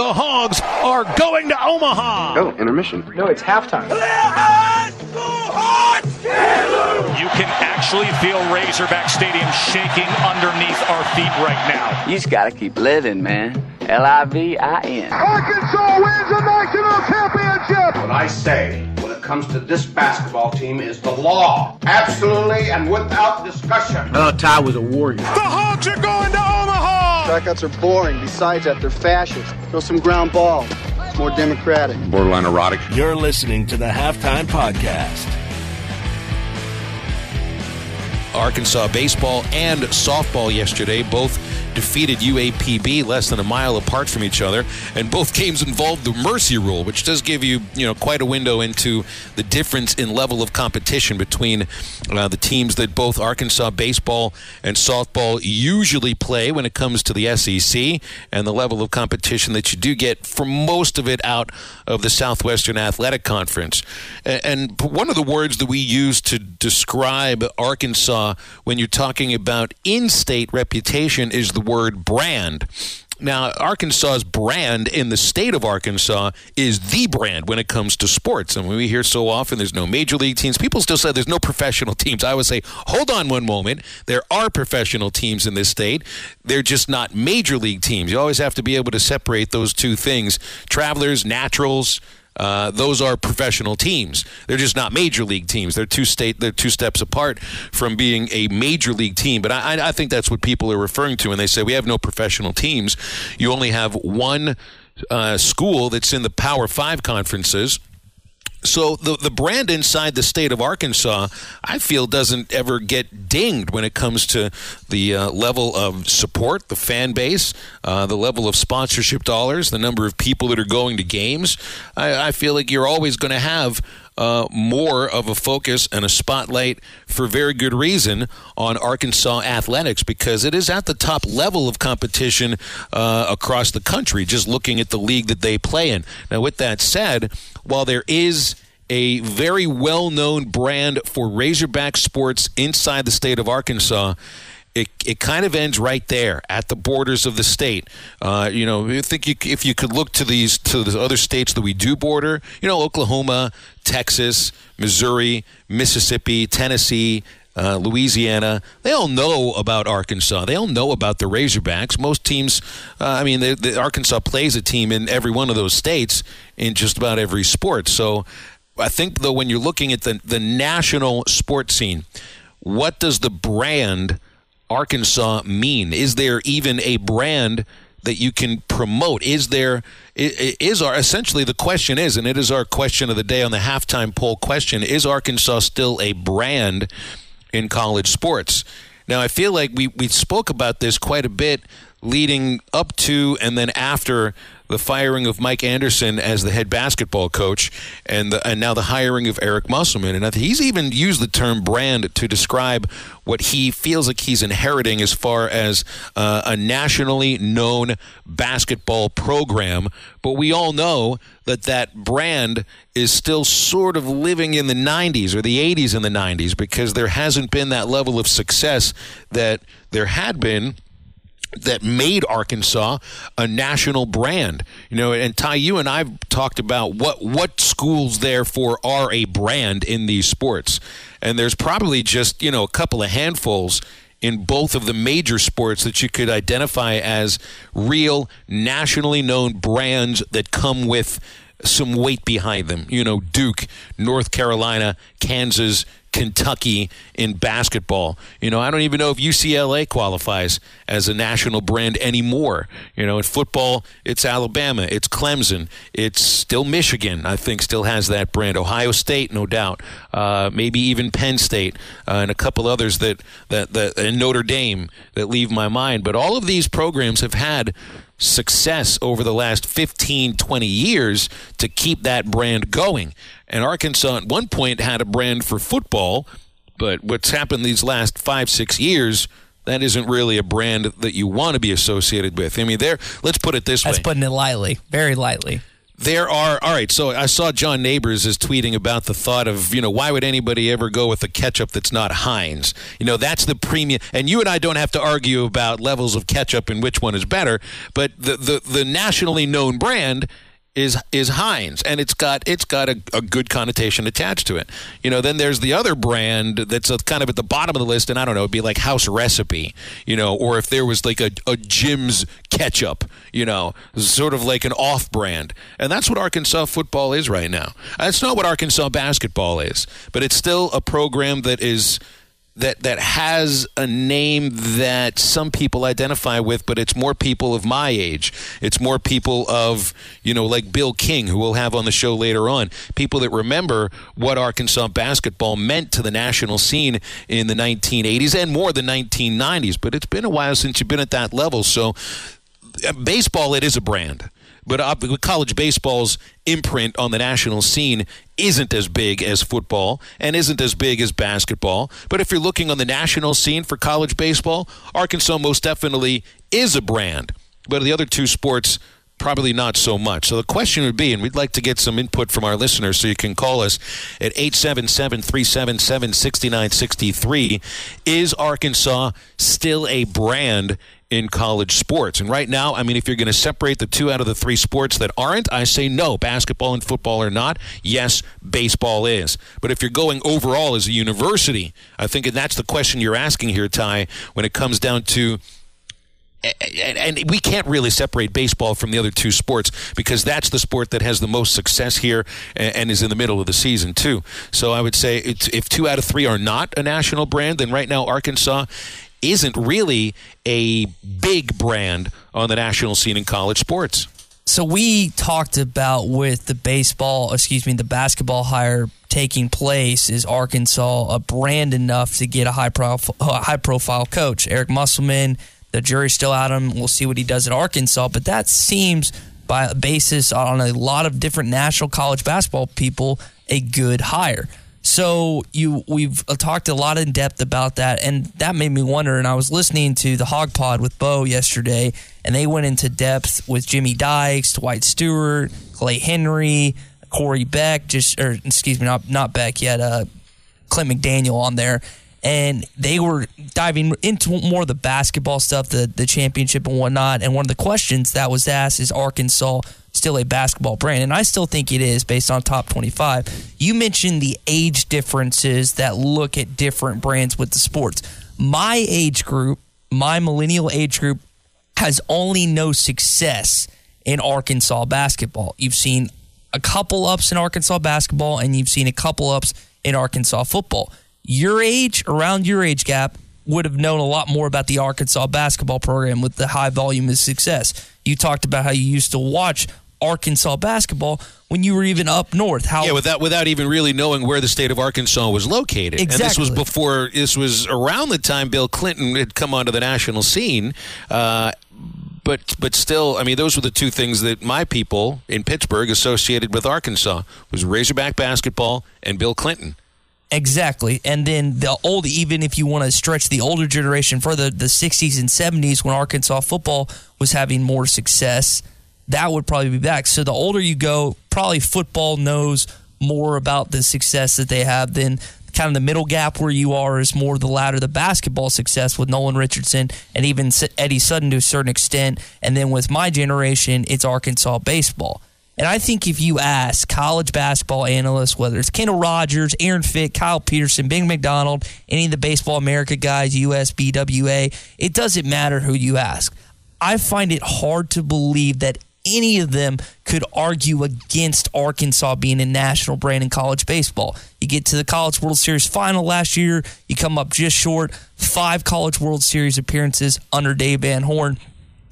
The Hogs are going to Omaha. Oh, intermission. No, it's halftime. You can actually feel Razorback Stadium shaking underneath our feet right now. You just gotta keep living, man. L I V I N. Arkansas wins the national championship. What I say when it comes to this basketball team is the law. Absolutely and without discussion. Oh, Ty was a warrior. The Hogs are going to Omaha. Strikeouts are boring. Besides that, they're fascist. Throw some ground ball. It's more democratic. Borderline erotic. You're listening to the Halftime Podcast. Arkansas baseball and softball yesterday both defeated UAPB less than a mile apart from each other, and both games involved the mercy rule, which does give you you know quite a window into the difference in level of competition between uh, the teams that both Arkansas baseball and softball usually play when it comes to the SEC, and the level of competition that you do get for most of it out of the Southwestern Athletic Conference. And one of the words that we use to describe Arkansas when you're talking about in-state reputation is the word brand. Now, Arkansas's brand in the state of Arkansas is the brand when it comes to sports. And when we hear so often there's no major league teams, people still say there's no professional teams. I would say, hold on one moment. There are professional teams in this state. They're just not major league teams. You always have to be able to separate those two things travelers, naturals. Uh, those are professional teams. They're just not major league teams. They're two state. They're two steps apart from being a major league team. But I, I think that's what people are referring to when they say we have no professional teams. You only have one uh, school that's in the Power Five conferences so the the brand inside the state of Arkansas, I feel, doesn't ever get dinged when it comes to the uh, level of support, the fan base, uh, the level of sponsorship dollars, the number of people that are going to games. I, I feel like you're always going to have uh, more of a focus and a spotlight for very good reason on Arkansas athletics because it is at the top level of competition uh, across the country, just looking at the league that they play in. Now, with that said, while there is a very well known brand for Razorback sports inside the state of Arkansas, it, it kind of ends right there at the borders of the state. Uh, you know, I think you, if you could look to these to the other states that we do border, you know, Oklahoma, Texas, Missouri, Mississippi, Tennessee. Uh, Louisiana, they all know about Arkansas. They all know about the Razorbacks. Most teams, uh, I mean, the, the Arkansas plays a team in every one of those states in just about every sport. So I think, though, when you're looking at the, the national sports scene, what does the brand Arkansas mean? Is there even a brand that you can promote? Is there is our essentially the question is, and it is our question of the day on the halftime poll question: Is Arkansas still a brand in college sports? Now, I feel like we we spoke about this quite a bit leading up to and then after the firing of Mike Anderson as the head basketball coach, and the, and now the hiring of Eric Musselman. And he's even used the term brand to describe what he feels like he's inheriting as far as uh, a nationally known basketball program. But we all know that that brand is still sort of living in the 90s or the 80s and the 90s because there hasn't been that level of success that there had been that made Arkansas a national brand. You know, and Tye, you and I've talked about what what schools therefore are a brand in these sports. And there's probably just, you know, a couple of handfuls in both of the major sports that you could identify as real nationally known brands that come with some weight behind them. You know, Duke, North Carolina, Kansas, Kentucky in basketball. You know, I don't even know if UCLA qualifies as a national brand anymore. You know, in football, it's Alabama, it's Clemson, it's still Michigan. I think still has that brand. Ohio State, no doubt. Uh, maybe even Penn State uh, and a couple others that that that and Notre Dame that leave my mind. But all of these programs have had success over the last 15, 20 years to keep that brand going. And Arkansas at one point had a brand for football, but what's happened these last five, six years, that isn't really a brand that you want to be associated with. I mean, there. Let's put it this That's way. That's putting it lightly, very lightly. There are all right. So I saw John Neighbors is tweeting about the thought of you know why would anybody ever go with a ketchup that's not Heinz? You know that's the premium. And you and I don't have to argue about levels of ketchup and which one is better. But the the, the nationally known brand is is Heinz, and it's got it's got a, a, good connotation attached to it. You know, then there's the other brand that's a, kind of at the bottom of the list, and I don't know, it'd be like House Recipe, you know, or if there was like a, a Jim's ketchup, you know, sort of like an off brand, and that's what Arkansas football is right now. That's not what Arkansas basketball is, but it's still a program that is that that has a name that some people identify with, but it's more people of my age. It's more people of you know like Bill King, who we'll have on the show later on. People that remember what Arkansas basketball meant to the national scene in the 1980s and more the 1990s. But it's been a while since you've been at that level. So uh, baseball, it is a brand but college baseball's imprint on the national scene isn't as big as football and isn't as big as basketball. But if you're looking on the national scene for college baseball, Arkansas most definitely is a brand. But the other two sports, probably not so much. So the question would be, and we'd like to get some input from our listeners, so you can call us at 877 377 6963. Is Arkansas still a brand in college sports. And right now, I mean, if you're going to separate the two out of the three sports that aren't, I say no. Basketball and football are not. Yes, baseball is. But if you're going overall as a university, I think that's the question you're asking here, Tye, when it comes down to and we can't really separate baseball from the other two sports because that's the sport that has the most success here and is in the middle of the season too. So I would say if two out of three are not a national brand, then right now Arkansas isn't really a big brand on the national scene in college sports. So we talked about with the baseball, excuse me, the basketball hire taking place is Arkansas a brand enough to get a high profile, high profile coach, Eric Musselman. The jury's still out him. We'll see what he does at Arkansas, but that seems by basis on a lot of different national college basketball people a good hire. So you we've uh, talked a lot in depth about that, and that made me wonder. And I was listening to the Hog Pod with Bo yesterday, and they went into depth with Jimmy Dykes, Dwight Stewart, Clay Henry, Corey Beck, just or excuse me, not not Beck yet, uh, Clint McDaniel on there, and they were diving into more of the basketball stuff, the the championship and whatnot. And one of the questions that was asked is Arkansas still a basketball brand, and I still think it is based on top 25. You mentioned the age differences that look at different brands with the sports. My age group, my millennial age group, has only no success in Arkansas basketball. You've seen a couple ups in Arkansas basketball, and you've seen a couple ups in Arkansas football. Your age, around your age gap, would have known a lot more about the Arkansas basketball program with the high volume of success. You talked about how you used to watch Arkansas basketball when you were even up north. How yeah, without without even really knowing where the state of Arkansas was located. Exactly. And this was before. This was around the time Bill Clinton had come onto the national scene. Uh, but but still, I mean, those were the two things that my people in Pittsburgh associated with Arkansas was Razorback basketball and Bill Clinton. Exactly. And then the old, even if you want to stretch the older generation further, the 60s and 70s when Arkansas football was having more success, that would probably be back. So the older you go, probably football knows more about the success that they have than kind of the middle gap where you are is more the latter, the basketball success with Nolan Richardson and even Eddie Sutton to a certain extent. And then with my generation, it's Arkansas baseball. And I think if you ask college basketball analysts, whether it's Kendall Rogers, Aaron Fitt, Kyle Peterson, Bing McDonald, any of the Baseball America guys, USBWA, it doesn't matter who you ask. I find it hard to believe that any of them could argue against Arkansas being a national brand in college baseball. You get to the College World Series final last year, you come up just short, five College World Series appearances under Dave Van Horn.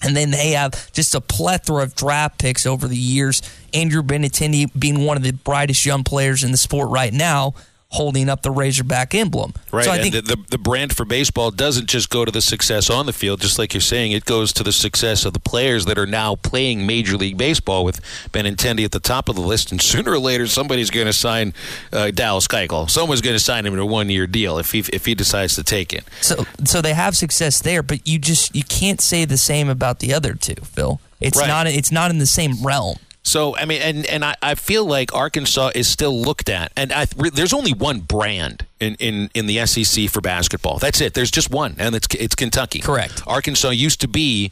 And then they have just a plethora of draft picks over the years. Andrew Benintendi being one of the brightest young players in the sport right now holding up the Razorback emblem. Right. So I and think the, the, the brand for baseball doesn't just go to the success on the field, just like you're saying, it goes to the success of the players that are now playing Major League Baseball with Benintendi at the top of the list. And sooner or later, somebody's going to sign uh, Dallas Keuchel. Someone's going to sign him in a one year deal if he, if he decides to take it. so so they have success there, but you just you can't say the same about the other two, Phil. It's Right. not it's not in the same realm. So I mean, and and I, I feel like Arkansas is still looked at, and I, there's only one brand in, in, in the SEC for basketball. That's it. There's just one, and it's it's Kentucky. Correct. Arkansas used to be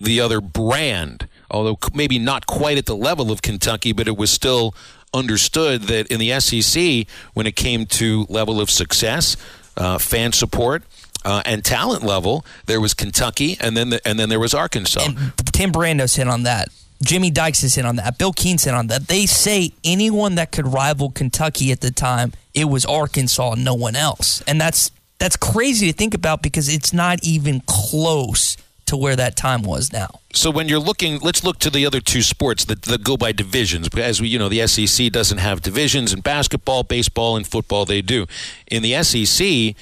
the other brand, although maybe not quite at the level of Kentucky, but it was still understood that in the SEC, when it came to level of success, uh, fan support. Uh, and talent level, there was Kentucky, and then the, and then there was Arkansas. And Tim Brando's hit on that. Jimmy Dykes is in on that. Bill Keene's in on that. They say anyone that could rival Kentucky at the time, it was Arkansas no one else. And that's that's crazy to think about because it's not even close to where that time was now. So when you're looking, let's look to the other two sports that, that go by divisions. As we, you know, the SEC doesn't have divisions in basketball, baseball, and football. They do. In the SEC,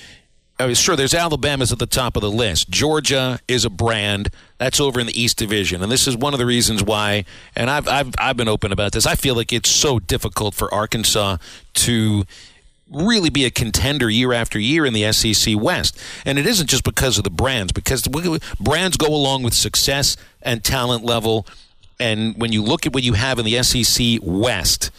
I mean, sure, there's Alabama's at the top of the list. Georgia is a brand that's over in the East Division, and this is one of the reasons why. And I've I've I've been open about this. I feel like it's so difficult for Arkansas to really be a contender year after year in the SEC West. And it isn't just because of the brands, because brands go along with success and talent level. And when you look at what you have in the SEC West,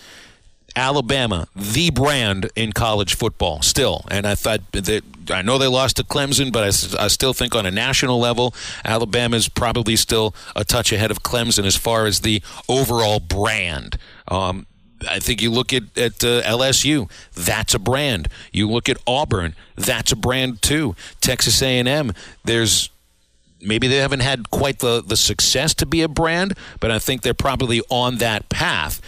Alabama, the brand in college football, still. And I thought that I know they lost to Clemson, but I, I still think on a national level, Alabama is probably still a touch ahead of Clemson as far as the overall brand. Um, I think you look at, at uh, LSU, that's a brand. You look at Auburn, that's a brand too. Texas A&M, there's maybe they haven't had quite the, the success to be a brand, but I think they're probably on that path.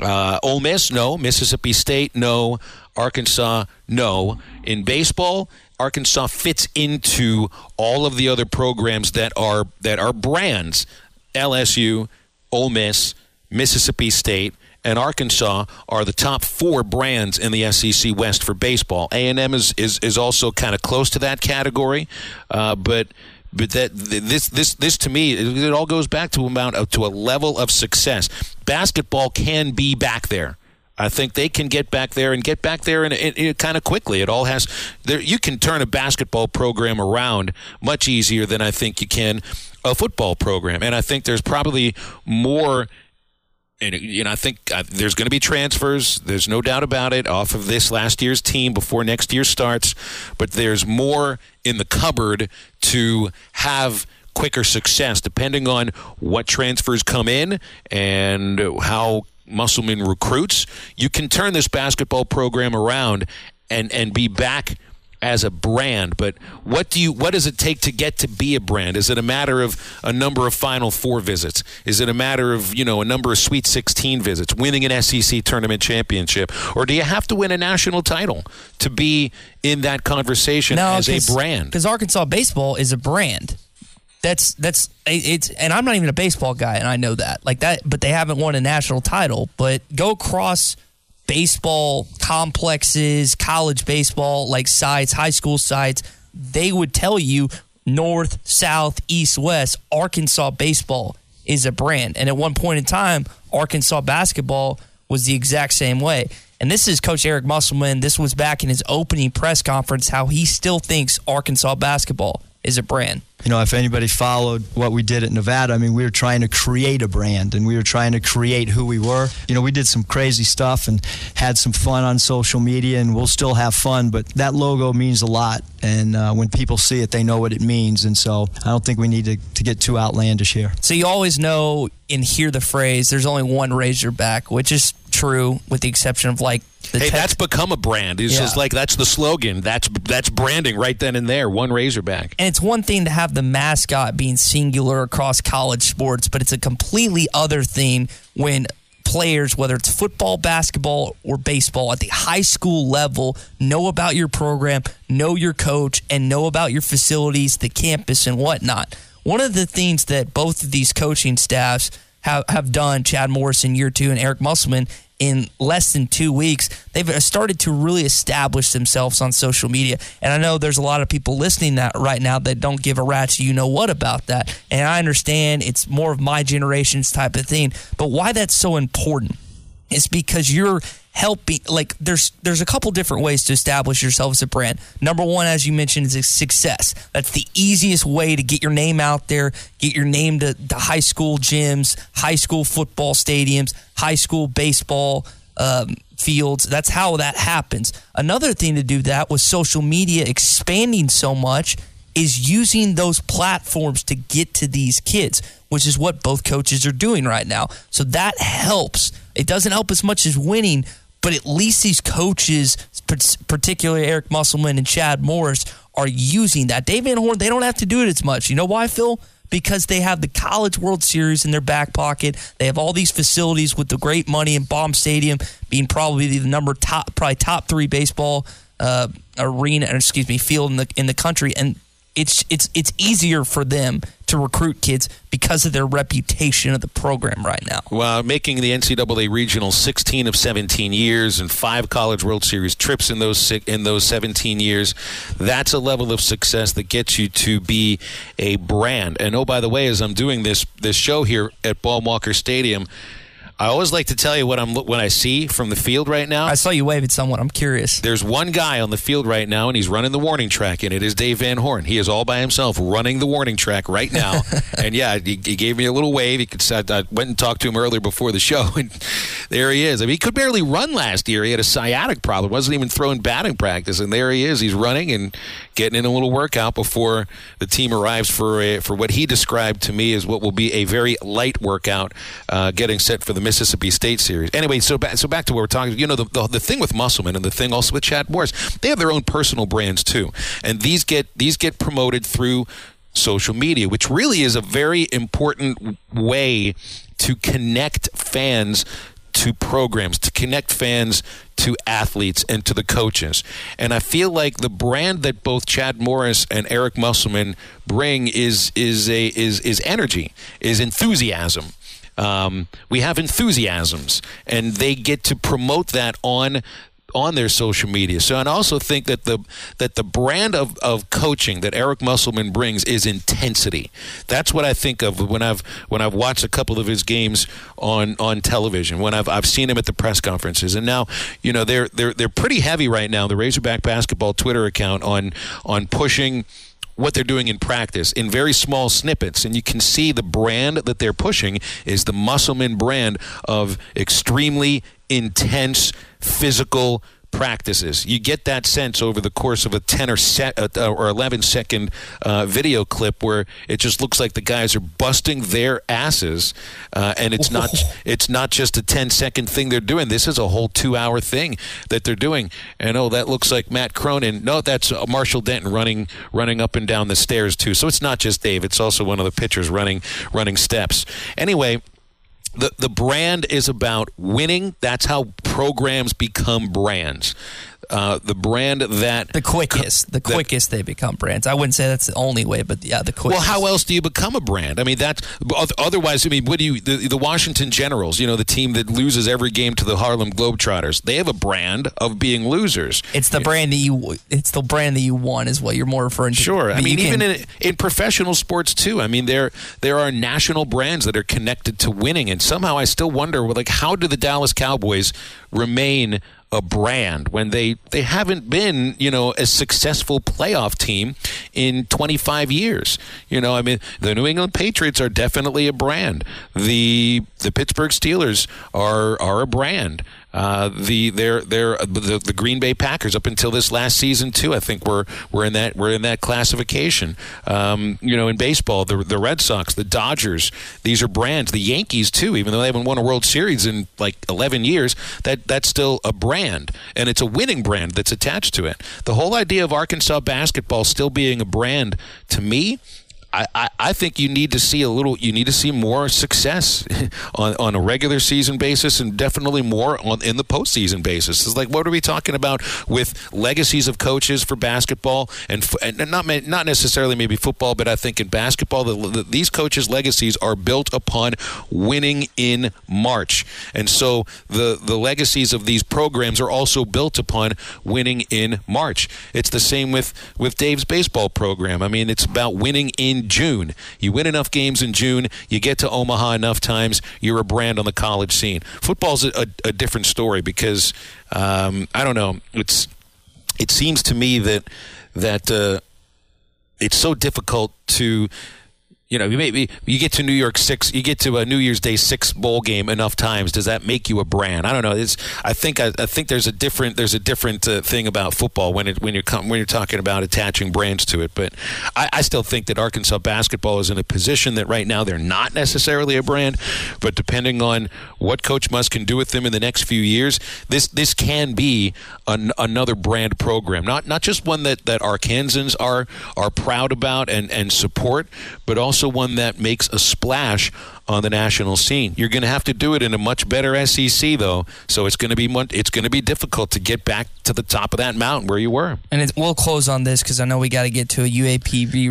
Uh, Ole Miss, no. Mississippi State, no. Arkansas, no. In baseball, Arkansas fits into all of the other programs that are that are brands. LSU, Ole Miss, Mississippi State, and Arkansas are the top four brands in the SEC West for baseball. A and M is, is is also kind of close to that category, uh, but but that this this this to me it, all goes back to amount of, to a level of success. Basketball can be back there. I think they can get back there and get back there and it, kind of quickly. It all has there. You can turn a basketball program around much easier than I think you can a football program, and I think there's probably more and you know, I think uh, there's going to be transfers. There's no doubt about it off of this last year's team before next year starts. But there's more in the cupboard to have quicker success, depending on what transfers come in and how Musselman recruits. You can turn this basketball program around and and be back as a brand, but what do you what does it take to get to be a brand? Is it a matter of a number of Final Four visits? Is it a matter of you know a number of Sweet 16 visits, winning an SEC tournament championship, or do you have to win a national title to be in that conversation no, as a brand? Because Arkansas baseball is a brand. That's that's it's and I'm not even a baseball guy, and I know that like that. But they haven't won a national title. But go across baseball complexes, college baseball like sites, high school sites, they would tell you north, south, east, west, Arkansas baseball is a brand. And at one point in time, Arkansas basketball was the exact same way. And this is Coach Eric Musselman. This was back in his opening press conference how he still thinks Arkansas basketball is a brand you know, if anybody followed what we did at Nevada, I mean, we were trying to create a brand and we were trying to create who we were. You know, we did some crazy stuff and had some fun on social media, and we'll still have fun, but that logo means a lot. And uh, when people see it, they know what it means. And so I don't think we need to, to get too outlandish here. So you always know and hear the phrase, there's only one Razorback, which is true with the exception of like hey, that's become a brand. It's yeah. just like that's the slogan. That's that's branding right then and there. One Razorback. And it's one thing to have the mascot being singular across college sports, but it's a completely other thing when players, whether it's football, basketball, or baseball, at the high school level, know about your program, know your coach, and know about your facilities, the campus, and whatnot. One of the things that both of these coaching staffs have, have done, Chad Morris in year two and Eric Musselman, in less than two weeks, they've uh, started to really establish themselves on social media. And I know there's a lot of people listening that right now that don't give a rat's you know what about that. And I understand it's more of my generation's type of thing. But why that's so important is because you're helping like there's there's a couple different ways to establish yourself as a brand. Number one, as you mentioned, is success. That's the easiest way to get your name out there, get your name to, to high school gyms, high school football stadiums, high school baseball um, fields. That's how that happens. Another thing to do that was social media expanding so much is using those platforms to get to these kids, which is what both coaches are doing right now. So that helps. It doesn't help as much as winning, but at least these coaches, particularly Eric Musselman and Chad Morris, are using that. Dave Van Horn, they don't have to do it as much. You know why, Phil? Because they have the College World Series in their back pocket. They have all these facilities with the great money and Baum Stadium being probably the number top, probably top three baseball uh, arena, excuse me, field in the in the country, and it's it's it's easier for them to recruit kids because of their reputation of the program right now. Well, making the NCAA regional 16 of 17 years and five College World Series trips in those in those 17 years, that's a level of success that gets you to be a brand. And oh, by the way, as I'm doing this this show here at Baum Walker Stadium. I always like to tell you what I'm when I see from the field right now. I saw you wave at someone. I'm curious. There's one guy on the field right now, and he's running the warning track, and it is Dave Van Horn. He is all by himself running the warning track right now. and yeah, he, he, gave me a little wave. He could. I, I went and talked to him earlier before the show, and there he is. I mean, he could barely run last year. He had a sciatic problem. wasn't even throwing batting practice, and there he is. He's running and getting in a little workout before the team arrives for a, for what he described to me as what will be a very light workout, uh, getting set for the Mississippi State series. Anyway, so back so back to what we're talking. About. You know, the, the, the thing with Musselman and the thing also with Chad Morris, they have their own personal brands too, and these get these get promoted through social media, which really is a very important way to connect fans to programs, to connect fans to athletes and to the coaches. And I feel like the brand that both Chad Morris and Eric Musselman bring is is a is is energy, is enthusiasm. Um, we have enthusiasms, and they get to promote that on on their social media. So I also think that the that the brand of, of coaching that Eric Musselman brings is intensity. That's what I think of when I've when I've watched a couple of his games on on television, when I've I've seen him at the press conferences. And now, you know, they're they're they're pretty heavy right now, the Razorback basketball Twitter account on on pushing what they're doing in practice in very small snippets. And you can see the brand that they're pushing is the Musselman brand of extremely intense physical practices. You get that sense over the course of a 10 or, set, uh, or 11 second uh, video clip where it just looks like the guys are busting their asses, uh, and it's not it's not just a 10 second thing they're doing. This is a whole two hour thing that they're doing. And oh, that looks like Matt Cronin. No, that's uh, Marshall Denton running running up and down the stairs too. So it's not just Dave. It's also one of the pitchers running running steps. Anyway the the brand is about winning. That's how programs become brands uh, the brand that the quickest, the quickest they become brands. I wouldn't say that's the only way, but yeah, the quickest. Well, how else do you become a brand? I mean, that's otherwise. I mean, what do you? The, the Washington Generals, you know, the team that loses every game to the Harlem Globetrotters, they have a brand of being losers. It's the brand that you. It's the brand that you want, is what you're more referring to. Sure, I mean, even in, in professional sports too. I mean, there there are national brands that are connected to winning, and somehow I still wonder, like, how do the Dallas Cowboys remain a brand when they they haven't been you know a successful playoff team in 25 years? You know i mean the new england patriots are definitely a brand. The the pittsburgh steelers are are a brand uh, the they're they're the, the Green Bay Packers up until this last season too. I think we're we're in that we're in that classification. Um, you know, in baseball, the the Red Sox, the Dodgers, these are brands. The Yankees too, even though they haven't won a World Series in like 11 years, that that's still a brand, and it's a winning brand that's attached to it. The whole idea of Arkansas basketball still being a brand to me I, I, think you need to see a little you need to see more success on, on a regular season basis and definitely more on in the postseason basis. It's like what are we talking about with legacies of coaches for basketball and, and not not necessarily maybe football, but I think in basketball the, the, these coaches' legacies are built upon winning in March, and so the the legacies of these programs are also built upon winning in March. It's the same with with Dave's baseball program. I mean, it's about winning in June. You win enough games in June, you get to Omaha enough times, you're a brand on the college scene. Football's a, a, a different story because um, I don't know. It's it seems to me that that uh, it's so difficult to you know, you maybe you get to New York six, you get to a New Year's Day six bowl game enough times. Does that make you a brand? I don't know. It's, I think I, I think there's a different there's a different uh, thing about football when it when you're when you're talking about attaching brands to it. But I, I, still think that Arkansas basketball is in a position that right now they're not necessarily a brand, but depending on what Coach Muss can do with them in the next few years, this this can be an, another brand program. Not not just one that that Arkansans are are proud about and and support, but also also one that makes a splash on the national scene. You're going to have to do it in a much better SEC though, so it's going to be it's going to be difficult to get back to the top of that mountain where you were. And we'll close on this because I know we got to get to a UAPB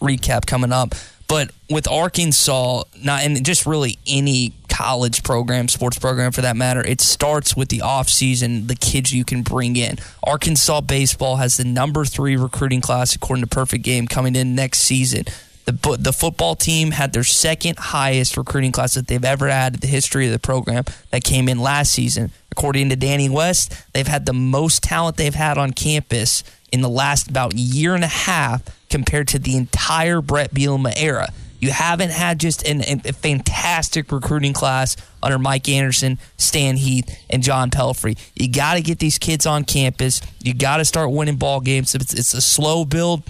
recap coming up. But with Arkansas, not and just really any college program, sports program for that matter, it starts with the offseason, the kids you can bring in. Arkansas baseball has the number three recruiting class according to Perfect Game coming in next season. The, the football team had their second highest recruiting class that they've ever had in the history of the program that came in last season. According to Danny West, they've had the most talent they've had on campus in the last about year and a half compared to the entire Bret Bielema era. You haven't had just an, a fantastic recruiting class under Mike Anderson, Stan Heath, and John Pelphrey. You got to get these kids on campus. You got to start winning ball games. It's, it's a slow build.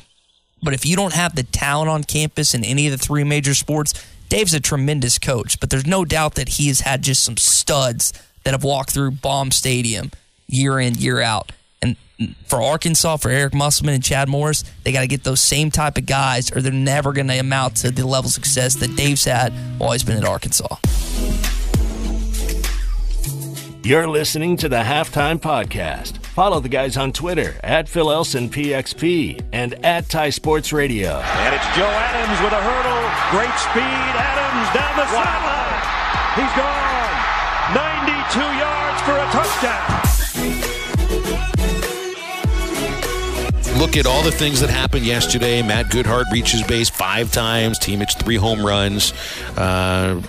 But if you don't have the talent on campus in any of the three major sports, Dave's a tremendous coach, but there's no doubt that he has had just some studs that have walked through Baum Stadium year in, year out. And for Arkansas, for Eric Musselman and Chad Morris, they got to get those same type of guys, or they're never going to amount to the level of success that Dave's had while he's been at Arkansas. You're listening to the Halftime Podcast. Follow the guys on Twitter at Phil Elson PXP and at Ty Sports Radio. And it's Joe Adams with a hurdle. Great speed. Adams down the sideline. He's gone. 92 yards for a touchdown. Look at all the things that happened yesterday. Matt Goodheart reaches base five times. Team hits three home runs. Uh,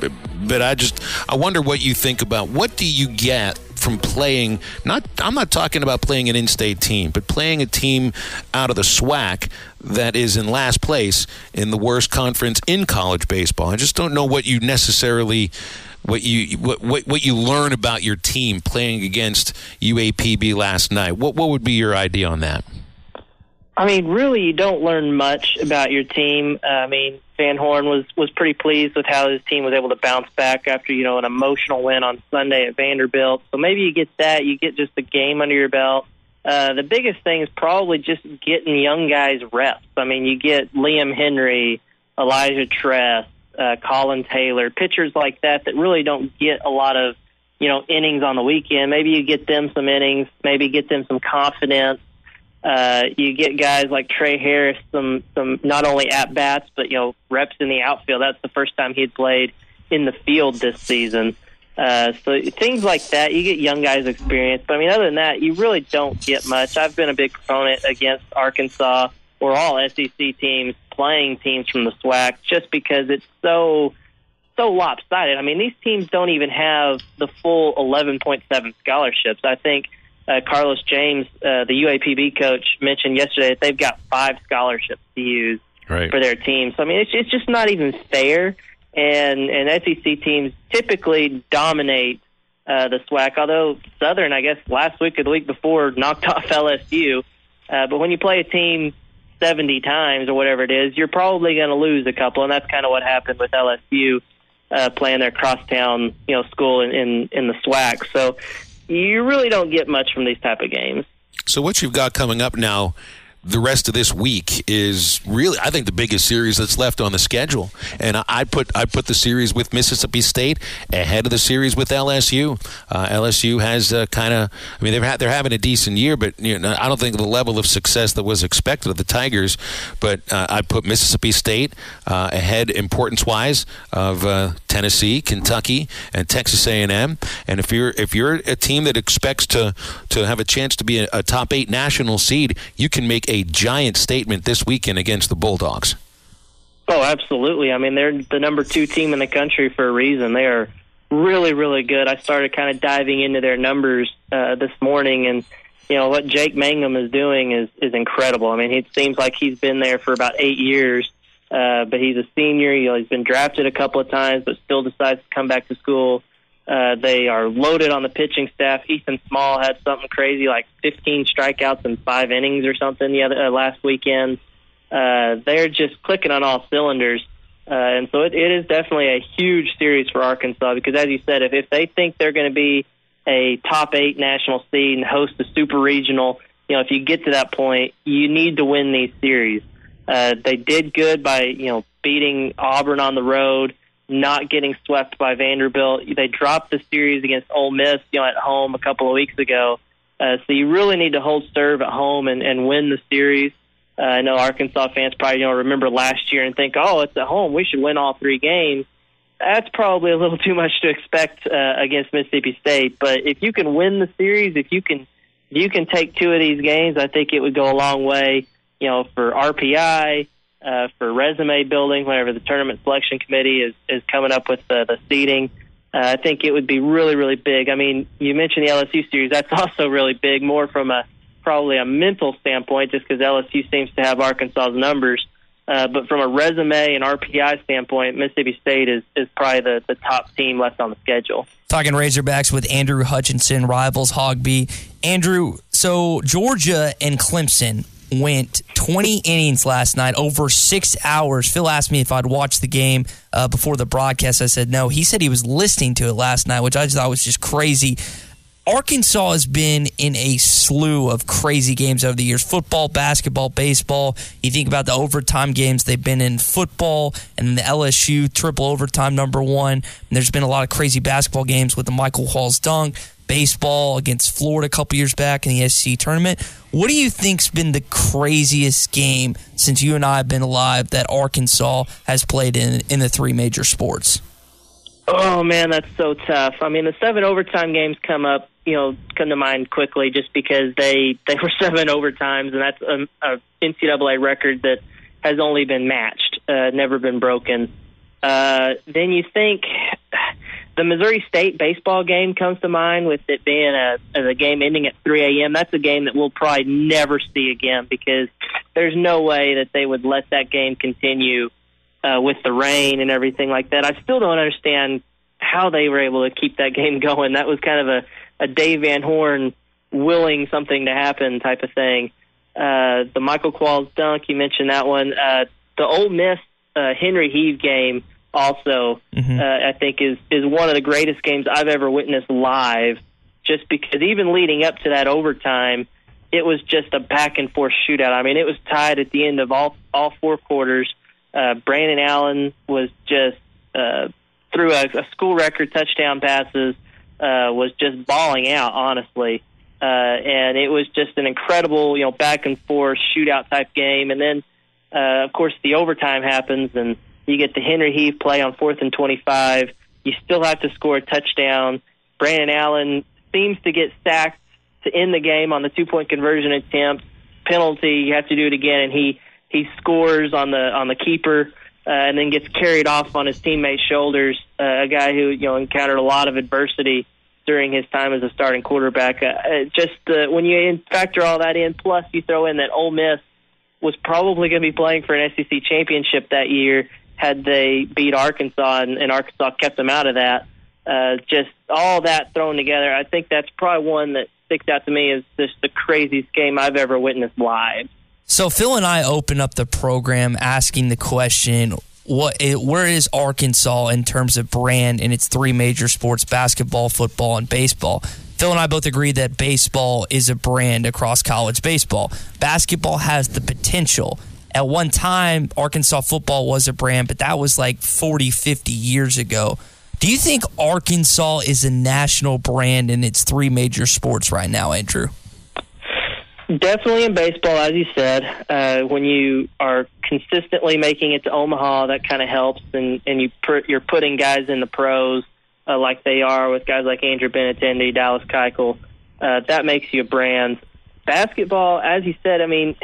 but I just I wonder what you think about what do you get from playing not I'm not talking about playing an in-state team, but playing a team out of the SWAC that is in last place in the worst conference in college baseball. I just don't know what you necessarily what you what, what, what you learn about your team playing against UAPB last night. What what would be your idea on that? I mean, really, you don't learn much about your team. Uh, I mean, Van Horn was was pretty pleased with how his team was able to bounce back after you know an emotional win on Sunday at Vanderbilt. So maybe you get that, you get just the game under your belt. Uh, the biggest thing is probably just getting young guys reps. I mean, you get Liam Henry, Elijah Trest, uh, Colin Taylor, pitchers like that that really don't get a lot of you know innings on the weekend. Maybe you get them some innings, maybe get them some confidence uh, you get guys like Trey Harris some some not only at bats but you know reps in the outfield. That's the first time he'd played in the field this season. Uh, so things like that, you get young guys experience. But I mean, other than that, you really don't get much. I've been a big proponent against Arkansas or all SEC teams playing teams from the SWAC just because it's so so lopsided. I mean, these teams don't even have the full 11.7 scholarships. I think uh, Carlos James, uh, the UAPB coach, mentioned yesterday that they've got five scholarships to use right. for their team. So I mean, it's it's just not even fair. And and SEC teams typically dominate uh, the SWAC. Although Southern, I guess last week or the week before, knocked off LSU. Uh, but when you play a team 70 times or whatever it is, you're probably going to lose a couple, and that's kind of what happened with LSU uh, playing their crosstown, you know, school in in, in the SWAC. So you really don't get much from these type of games. So what you've got coming up now the rest of this week is really, I think, the biggest series that's left on the schedule. And I put I put the series with Mississippi State ahead of the series with LSU. Uh, LSU has uh, kind of, I mean, they're ha- they're having a decent year, but you know, I don't think the level of success that was expected of the Tigers. But uh, I put Mississippi State uh, ahead, importance wise, of uh, Tennessee, Kentucky, and Texas A&M. And if you're if you're a team that expects to to have a chance to be a, a top eight national seed, you can make a giant statement this weekend against the Bulldogs. Oh, absolutely. I mean, they're the number two team in the country for a reason. They are really, really good. I started kind of diving into their numbers uh, this morning, and you know what Jake Mangum is doing is is incredible. I mean, it seems like he's been there for about eight years, uh, but he's a senior. You know, he's been drafted a couple of times, but still decides to come back to school. Uh, they are loaded on the pitching staff. Ethan Small had something crazy like 15 strikeouts in five innings or something the other uh, last weekend. Uh, they're just clicking on all cylinders. Uh, and so it, it is definitely a huge series for Arkansas because, as you said, if, if they think they're going to be a top eight national seed and host a super regional, you know, if you get to that point, you need to win these series. Uh, they did good by, you know, beating Auburn on the road, not getting swept by Vanderbilt. They dropped the series against Ole Miss, you know, at home a couple of weeks ago. Uh, so you really need to hold serve at home and, and win the series. Uh, I know Arkansas fans probably you know remember last year and think, oh, it's at home, we should win all three games. That's probably a little too much to expect uh, against Mississippi State. But if you can win the series, if you can, if you can take two of these games, I think it would go a long way. You know, for RPI, uh, for resume building, whenever the tournament selection committee is is coming up with the, the seeding. Uh, I think it would be really, really big. I mean, you mentioned the LSU series. That's also really big, more from a probably a mental standpoint, just because LSU seems to have Arkansas's numbers. Uh, but from a resume and RPI standpoint, Mississippi State is, is probably the, the top team left on the schedule. Talking Razorbacks with Andrew Hutchinson, rivals HawgBeat. Andrew, so Georgia and Clemson went 20 innings last night, over six hours. Phil asked me if I'd watched the game uh, before the broadcast. I said no. He said he was listening to it last night, which I just thought was just crazy. Arkansas has been in a slew of crazy games over the years football, basketball, baseball. You think about the overtime games they've been in football and the LSU triple overtime number one. And there's been a lot of crazy basketball games with the Michael Qualls dunk, baseball against Florida a couple years back in the SEC tournament. What do you think's been the craziest game since you and I have been alive that Arkansas has played in in the three major sports? Oh man, that's so tough. I mean, the seven overtime games come up, you know, come to mind quickly just because they they were seven overtimes, and that's a, a NCAA record that has only been matched, uh, never been broken. Uh, then you think the Missouri State baseball game comes to mind with it being a, a game ending at 3 a.m. That's a game that we'll probably never see again because there's no way that they would let that game continue uh, with the rain and everything like that. I still don't understand how they were able to keep that game going. That was kind of a, a Dave Van Horn willing something to happen type of thing. Uh, the Michael Qualls dunk, you mentioned that one. Uh, the Ole Miss uh, Henry Heve game also, mm-hmm. uh, I think is is one of the greatest games I've ever witnessed live. Just because even leading up to that overtime, it was just a back and forth shootout. I mean, it was tied at the end of all all four quarters. Uh, Brandon Allen was just uh, through a, a school record touchdown passes, uh, was just balling out, honestly. Uh, and it was just an incredible, you know, back and forth shootout type game. And then, uh, of course, the overtime happens, and you get the Henry Heve play on fourth and 25. You still have to score a touchdown. Brandon Allen seems to get sacked to end the game on the two point conversion attempt. Penalty, you have to do it again, and he he scores on the on the keeper uh, and then gets carried off on his teammates' shoulders. Uh, a guy who you know encountered a lot of adversity during his time as a starting quarterback. Uh, just uh, when you factor all that in, plus you throw in that Ole Miss was probably going to be playing for an SEC championship that year had they beat Arkansas and, and Arkansas kept them out of that. Uh, just all that thrown together, I think that's probably one that sticks out to me as just the craziest game I've ever witnessed live. So Phil and I open up the program asking the question what where is Arkansas in terms of brand in its three major sports basketball, football and baseball. Phil and I both agree that baseball is a brand across college baseball. Basketball has the potential. At one time Arkansas football was a brand, but that was like 40, 50 years ago. Do you think Arkansas is a national brand in its three major sports right now, Andrew? Definitely in baseball, as you said, uh, when you are consistently making it to Omaha, that kind of helps, and and you put, you're putting guys in the pros uh, like they are with guys like Andrew Benintendi, Dallas Keuchel. Uh, that makes you a brand. Basketball, as you said, I mean,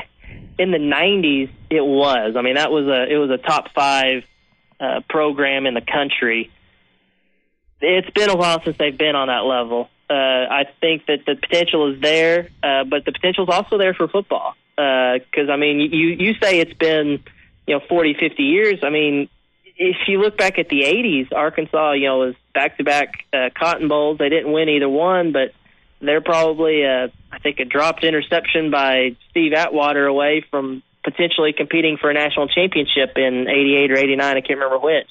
in the '90s, it was. I mean, that was a it was a top five uh, program in the country. It's been a while since they've been on that level. Uh, I think that the potential is there, uh, but the potential is also there for football. Because I mean, you you say it's been you know 40, 50 years. I mean, if you look back at the '80s, Arkansas, you know, was back to back Cotton Bowls. They didn't win either one, but they're probably, I think, a dropped interception by Steve Atwater away from potentially competing for a national championship in '88 or '89. I can't remember which.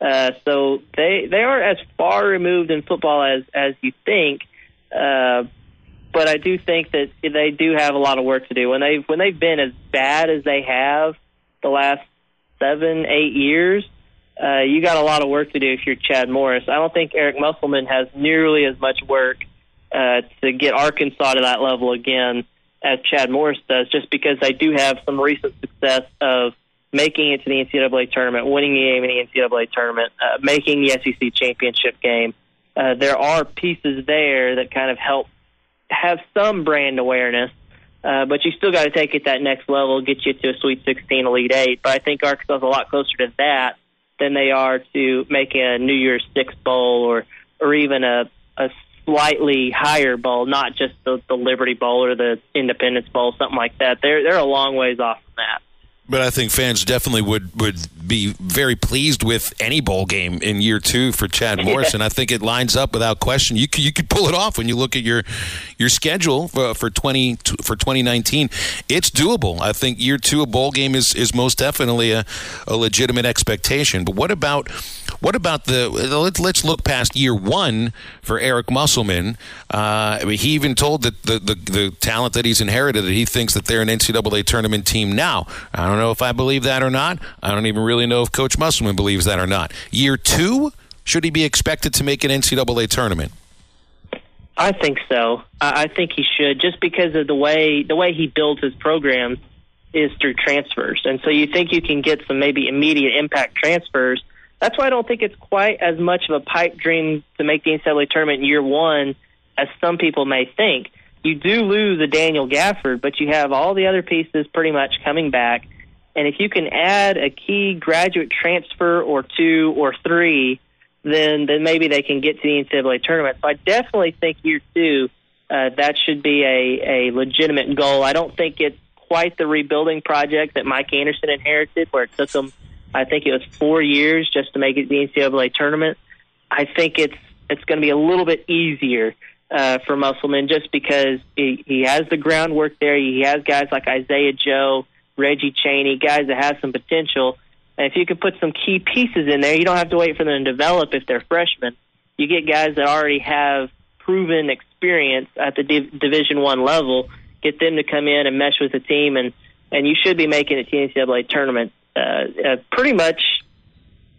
Uh, so they they aren't as far removed in football as as you think. Uh, but I do think that they do have a lot of work to do. When they've when they've been as bad as they have the last seven eight years, uh, you got a lot of work to do if you're Chad Morris. I don't think Eric Musselman has nearly as much work uh, to get Arkansas to that level again as Chad Morris does, just because they do have some recent success of making it to the NCAA tournament, winning the game in the NCAA tournament, uh, making the SEC championship game. Uh, there are pieces there that kind of help have some brand awareness, uh, but you still got to take it that next level, get you to a Sweet 16, Elite Eight. But I think Arkansas is a lot closer to that than they are to making a New Year's Six bowl or or even a a slightly higher bowl, not just the, the Liberty Bowl or the Independence Bowl, something like that. They're they're a long ways off from that. But I think fans definitely would, would be very pleased with any bowl game in year two for Chad Morris, and I think it lines up without question. You could, you could pull it off when you look at your your schedule for, for twenty for twenty nineteen. It's doable. I think year two a bowl game is is most definitely a, a legitimate expectation. But what about what about the? Let's let's look past year one for Eric Musselman. Uh, he even told that the, the the talent that he's inherited that he thinks that they're an NCAA tournament team now. I don't know if I believe that or not. I don't even really know if Coach Musselman believes that or not. Year two, should he be expected to make an NCAA tournament? I think so. I think he should, just because of the way the way he builds his programs is through transfers, and so you think you can get some maybe immediate impact transfers that's why I don't think it's quite as much of a pipe dream to make the NCAA tournament in year one as some people may think. You do lose a Daniel Gafford, but you have all the other pieces pretty much coming back. And if you can add a key graduate transfer or two or three, then then maybe they can get to the NCAA tournament. So I definitely think year two uh, that should be a, a legitimate goal. I don't think it's quite the rebuilding project that Mike Anderson inherited, where it took them I think it was four years just to make it the NCAA tournament. I think it's it's going to be a little bit easier uh, for Musselman just because he, he has the groundwork there. He has guys like Isaiah Joe, Reggie Chaney, guys that have some potential. And if you can put some key pieces in there, you don't have to wait for them to develop if they're freshmen. You get guys that already have proven experience at the Div- Division One level. Get them to come in and mesh with the team, and and you should be making it to NCAA tournament uh, uh, pretty much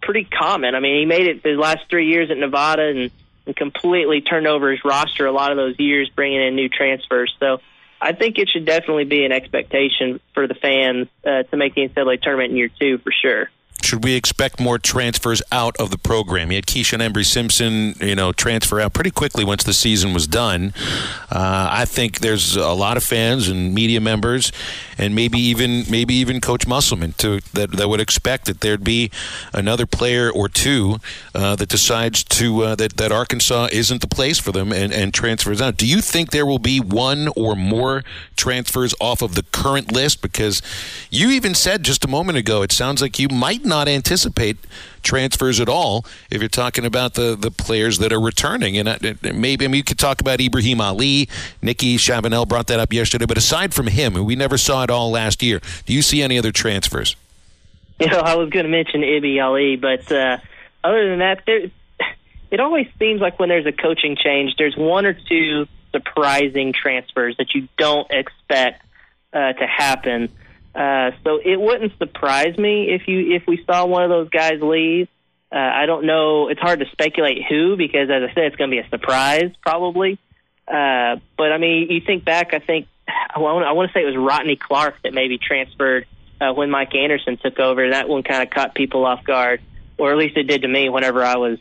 pretty common. I mean, he made it his last three years at Nevada and, and completely turned over his roster a lot of those years, bringing in new transfers. So I think it should definitely be an expectation for the fans uh, to make the NCAA tournament in year two for sure. Should we expect more transfers out of the program? You had Keyshawn Embery-Simpson, you know, transfer out pretty quickly once the season was done. Uh, I think there's a lot of fans and media members, and maybe even maybe even Coach Musselman to that, that would expect that there'd be another player or two uh, that decides to uh, that that Arkansas isn't the place for them and, and transfers out. Do you think there will be one or more transfers off of the current list? Because you even said just a moment ago, it sounds like you might not anticipate transfers at all if you're talking about the, the players that are returning. And maybe I mean, you could talk about Ibrahim Ali. Nikki Chavanelle brought that up yesterday. But aside from him, we never saw it all last year. Do you see any other transfers? You know, I was going to mention Ibi Ali, but uh, other than that, there, it always seems like when there's a coaching change, there's one or two surprising transfers that you don't expect uh, to happen. Uh, so it wouldn't surprise me if you if we saw one of those guys leave. Uh, I don't know. It's hard to speculate who because, as I said, it's going to be a surprise probably. Uh, but I mean, you think back. I think I want, I want to say it was Rotnei Clarke that maybe transferred uh, when Mike Anderson took over. That one kind of caught people off guard, or at least it did to me. Whenever I was,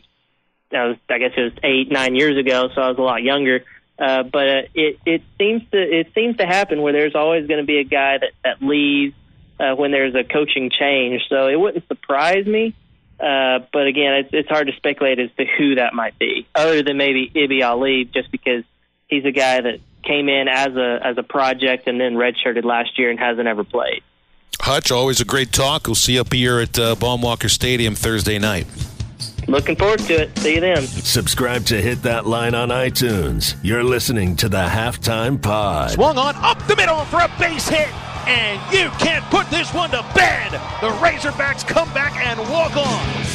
I was, I guess it was eight, nine years ago, so I was a lot younger. Uh, but uh, it it seems to it seems to happen where there's always going to be a guy that that leaves uh, when there's a coaching change. So it wouldn't surprise me. Uh, but again, it's, it's hard to speculate as to who that might be, other than maybe Ibi Ali, just because he's a guy that came in as a as a project and then redshirted last year and hasn't ever played. Hutch, always a great talk. We'll see you up here at uh, Baum-Walker Stadium Thursday night. Looking forward to it. See you then. Subscribe to Hit That Line on iTunes. You're listening to the Halftime Pod. Swung on up the middle for a base hit, and you can't put this one to bed. The Razorbacks come back and walk on.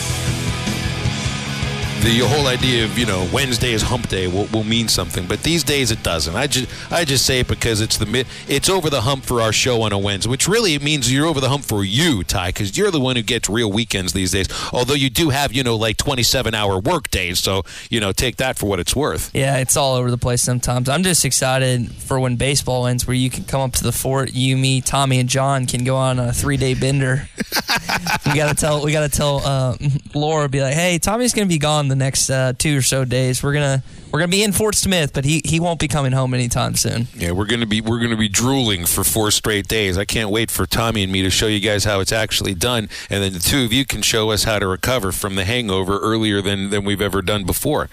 The whole idea of you know Wednesday is Hump Day will, will mean something, but these days it doesn't. I just I just say it because it's the mid, it's over the hump for our show on a Wednesday, which really it means you're over the hump for you, Tye, because you're the one who gets real weekends these days. Although you do have you know like 27 hour work days, so you know take that for what it's worth. Yeah, it's all over the place sometimes. I'm just excited for when baseball ends, where you can come up to the fort. You, me, Tommy, and John can go on a three day bender. we gotta tell we gotta tell uh, Laura, be like, hey, Tommy's gonna be gone the next uh, two or so days. We're gonna we're gonna be in Fort Smith, but he he won't be coming home anytime soon. Yeah, we're gonna be we're gonna be drooling for four straight days. I can't wait for Tommy and me to show you guys how it's actually done, and then the two of you can show us how to recover from the hangover earlier than than we've ever done before.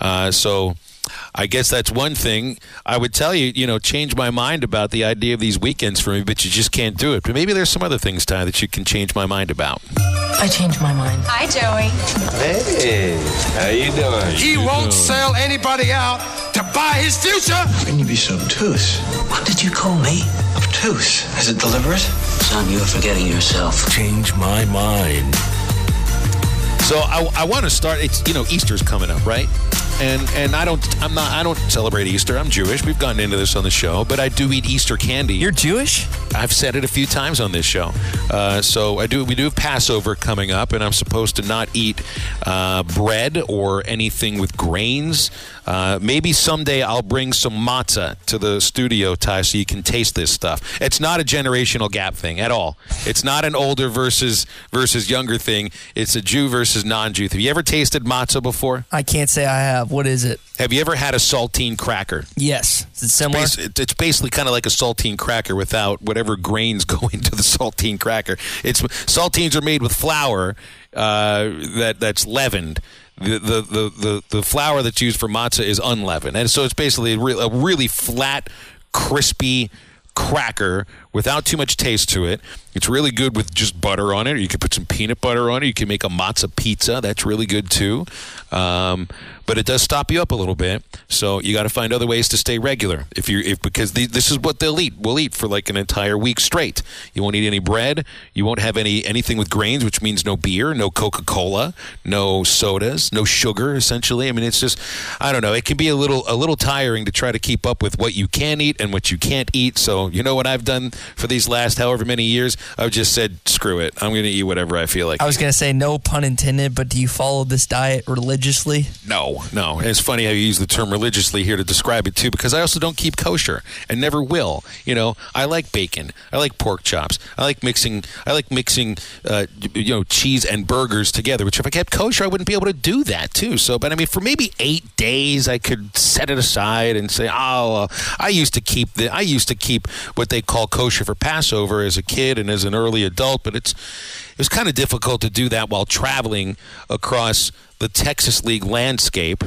Uh, so. I guess that's one thing. I would tell you, you know, change my mind about the idea of these weekends for me, but you just can't do it. But maybe there's some other things, Tye, that you can change my mind about. I changed my mind. Hi, Joey. Hey, how you doing? He won't sell anybody out to buy his future. How can you be so obtuse? What did you call me? Obtuse? Is it deliberate? Son, you're forgetting yourself. Change my mind. So I, I want to start. It's you know Easter's coming up, right? And and I don't I'm not I don't celebrate Easter. I'm Jewish. We've gotten into this on the show, but I do eat Easter candy. You're Jewish? I've said it a few times on this show. Uh, so I do. We do have Passover coming up, and I'm supposed to not eat uh, bread or anything with grains. Uh, maybe someday I'll bring some matzah to the studio, Tye, so you can taste this stuff. It's not a generational gap thing at all. It's not an older versus versus younger thing. It's a Jew versus non-Jew. Have you ever tasted matzah before? I can't say I have. What is it? Have you ever had a saltine cracker? Yes. Is it similar? It's, basi- it's basically kind of like a saltine cracker without whatever grains go into the saltine cracker. It's saltines are made with flour uh, that that's leavened. The, the, the, the, the flour that's used for matzah is unleavened. And so it's basically a, re- a really flat, crispy cracker without too much taste to it. It's really good with just butter on it. Or you could put some peanut butter on it. You can make a matzah pizza. That's really good too. Um, but it does stop you up a little bit. So you got to find other ways to stay regular. If you if because the, this is what they'll eat. We'll eat for like an entire week straight. You won't eat any bread. You won't have any anything with grains, which means no beer, no Coca Cola, no sodas, no sugar. Essentially, I mean, it's just I don't know. It can be a little a little tiring to try to keep up with what you can eat and what you can't eat. So you know what I've done for these last however many years. I've just said screw it. I'm going to eat whatever I feel like. I was gonna say no pun intended, but do you follow this diet religiously? No, no. And it's funny how you use the term religiously here to describe it too, because I also don't keep kosher and never will. You know, I like bacon. I like pork chops. I like mixing. I like mixing, uh, you know, cheese and burgers together. Which if I kept kosher, I wouldn't be able to do that too. So, but I mean, for maybe eight days, I could set it aside and say, oh, uh, I used to keep the. I used to keep what they call kosher for Passover as a kid and as an early adult, but it's it was kind of difficult to do that while traveling across the Texas League landscape.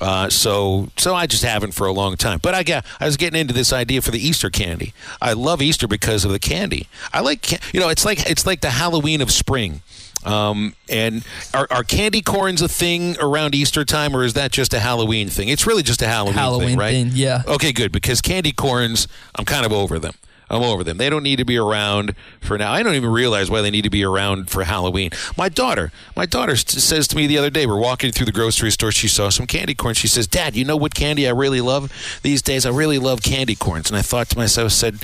Uh, so, so I just haven't for a long time. But I got, I was getting into this idea for the Easter candy. I love Easter because of the candy. I like, you know, it's like it's like the Halloween of spring. Um, and are, are candy corns a thing around Easter time, or is that just a Halloween thing? It's really just a Halloween, Halloween thing, right? thing, yeah. Okay, good because candy corns, I'm kind of over them. I'm over them. They don't need to be around for now. I don't even realize why they need to be around for Halloween. My daughter, my daughter says to me the other day, we're walking through the grocery store. She saw some candy corn. She says, "Dad, you know what candy I really love these days? I really love candy corns." And I thought to myself, said,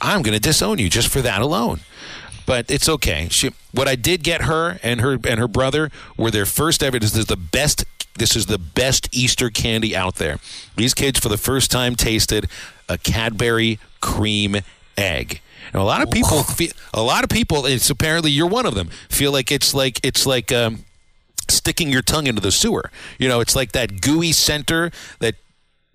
"I'm going to disown you just for that alone." But it's okay. She, what I did get her and her and her brother were their first ever. This is the best. This is the best Easter candy out there. These kids, for the first time, tasted a Cadbury cream egg. And a lot of people, feel, a lot of people, it's apparently you're one of them. Feel like it's like it's like um, sticking your tongue into the sewer. You know, it's like that gooey center that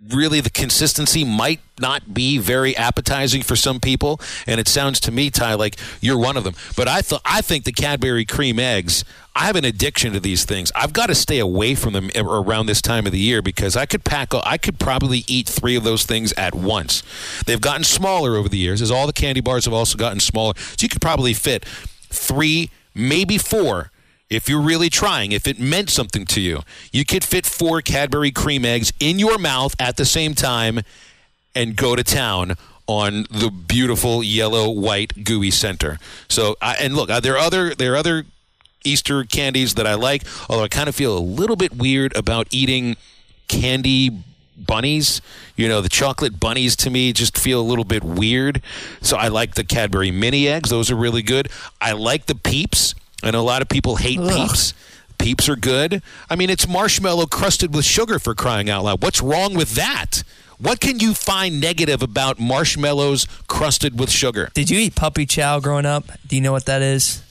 really the consistency might not be very appetizing for some people. And it sounds to me Tye like you're one of them. But i thought i think the cadbury cream eggs i have an addiction to these things. I've got to stay away from them around this time of the year because i could pack i could probably eat three of those things at once. They've gotten smaller over the years as all the candy bars have also gotten smaller. So you could probably fit three maybe four if you're really trying, if it meant something to you, you could fit four Cadbury cream eggs in your mouth at the same time and go to town on the beautiful yellow white gooey center. So, uh, and look, uh, there are other there are other Easter candies that I like, although I kind of feel a little bit weird about eating candy bunnies. You know, the chocolate bunnies to me just feel a little bit weird. So I like the Cadbury mini eggs; those are really good. I like the Peeps. I know a lot of people hate Ugh. Peeps. Peeps are good. I mean, it's marshmallow crusted with sugar for crying out loud. What's wrong with that? What can you find negative about marshmallows crusted with sugar? Did you eat puppy chow growing up? Do you know what that is?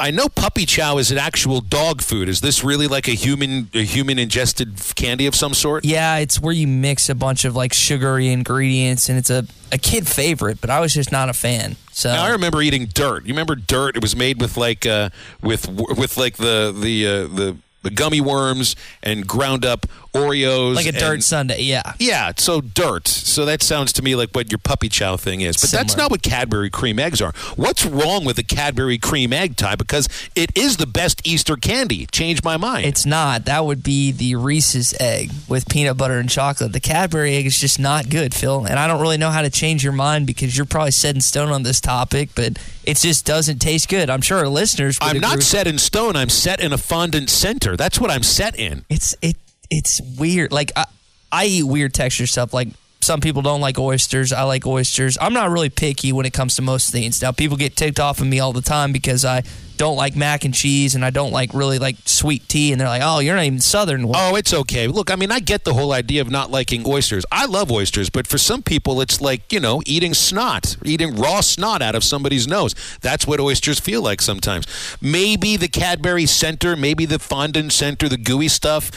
I know puppy chow is an actual dog food. Is this really like a human a human ingested candy of some sort? Yeah, it's where you mix a bunch of like sugary ingredients and it's a, a kid favorite, but I was just not a fan. So now, I remember eating dirt. You remember dirt? It was made with like uh, with with like the the uh, the the gummy worms and ground up Oreos. Like a dirt and, sundae, yeah. Yeah, so dirt. So that sounds to me like what your puppy chow thing is. But Similar. that's not what Cadbury cream eggs are. What's wrong with the Cadbury cream egg Tye? Because it is the best Easter candy. Change my mind. It's not. That would be the Reese's egg with peanut butter and chocolate. The Cadbury egg is just not good, Phil. And I don't really know how to change your mind because you're probably set in stone on this topic, but it just doesn't taste good. I'm sure our listeners I'm not set in stone. I'm set in a fondant center. That's what I'm set in. It's it it's weird. Like I, I eat weird texture stuff. Like some people don't like oysters. I like oysters. I'm not really picky when it comes to most things. Now people get ticked off of me all the time because I don't like mac and cheese and I don't like really like sweet tea and they're like, "Oh, you're not even southern." Oh, it's okay. Look, I mean, I get the whole idea of not liking oysters. I love oysters, but for some people it's like, you know, eating snot, eating raw snot out of somebody's nose. That's what oysters feel like sometimes. Maybe the Cadbury Center, maybe the fondant center, the gooey stuff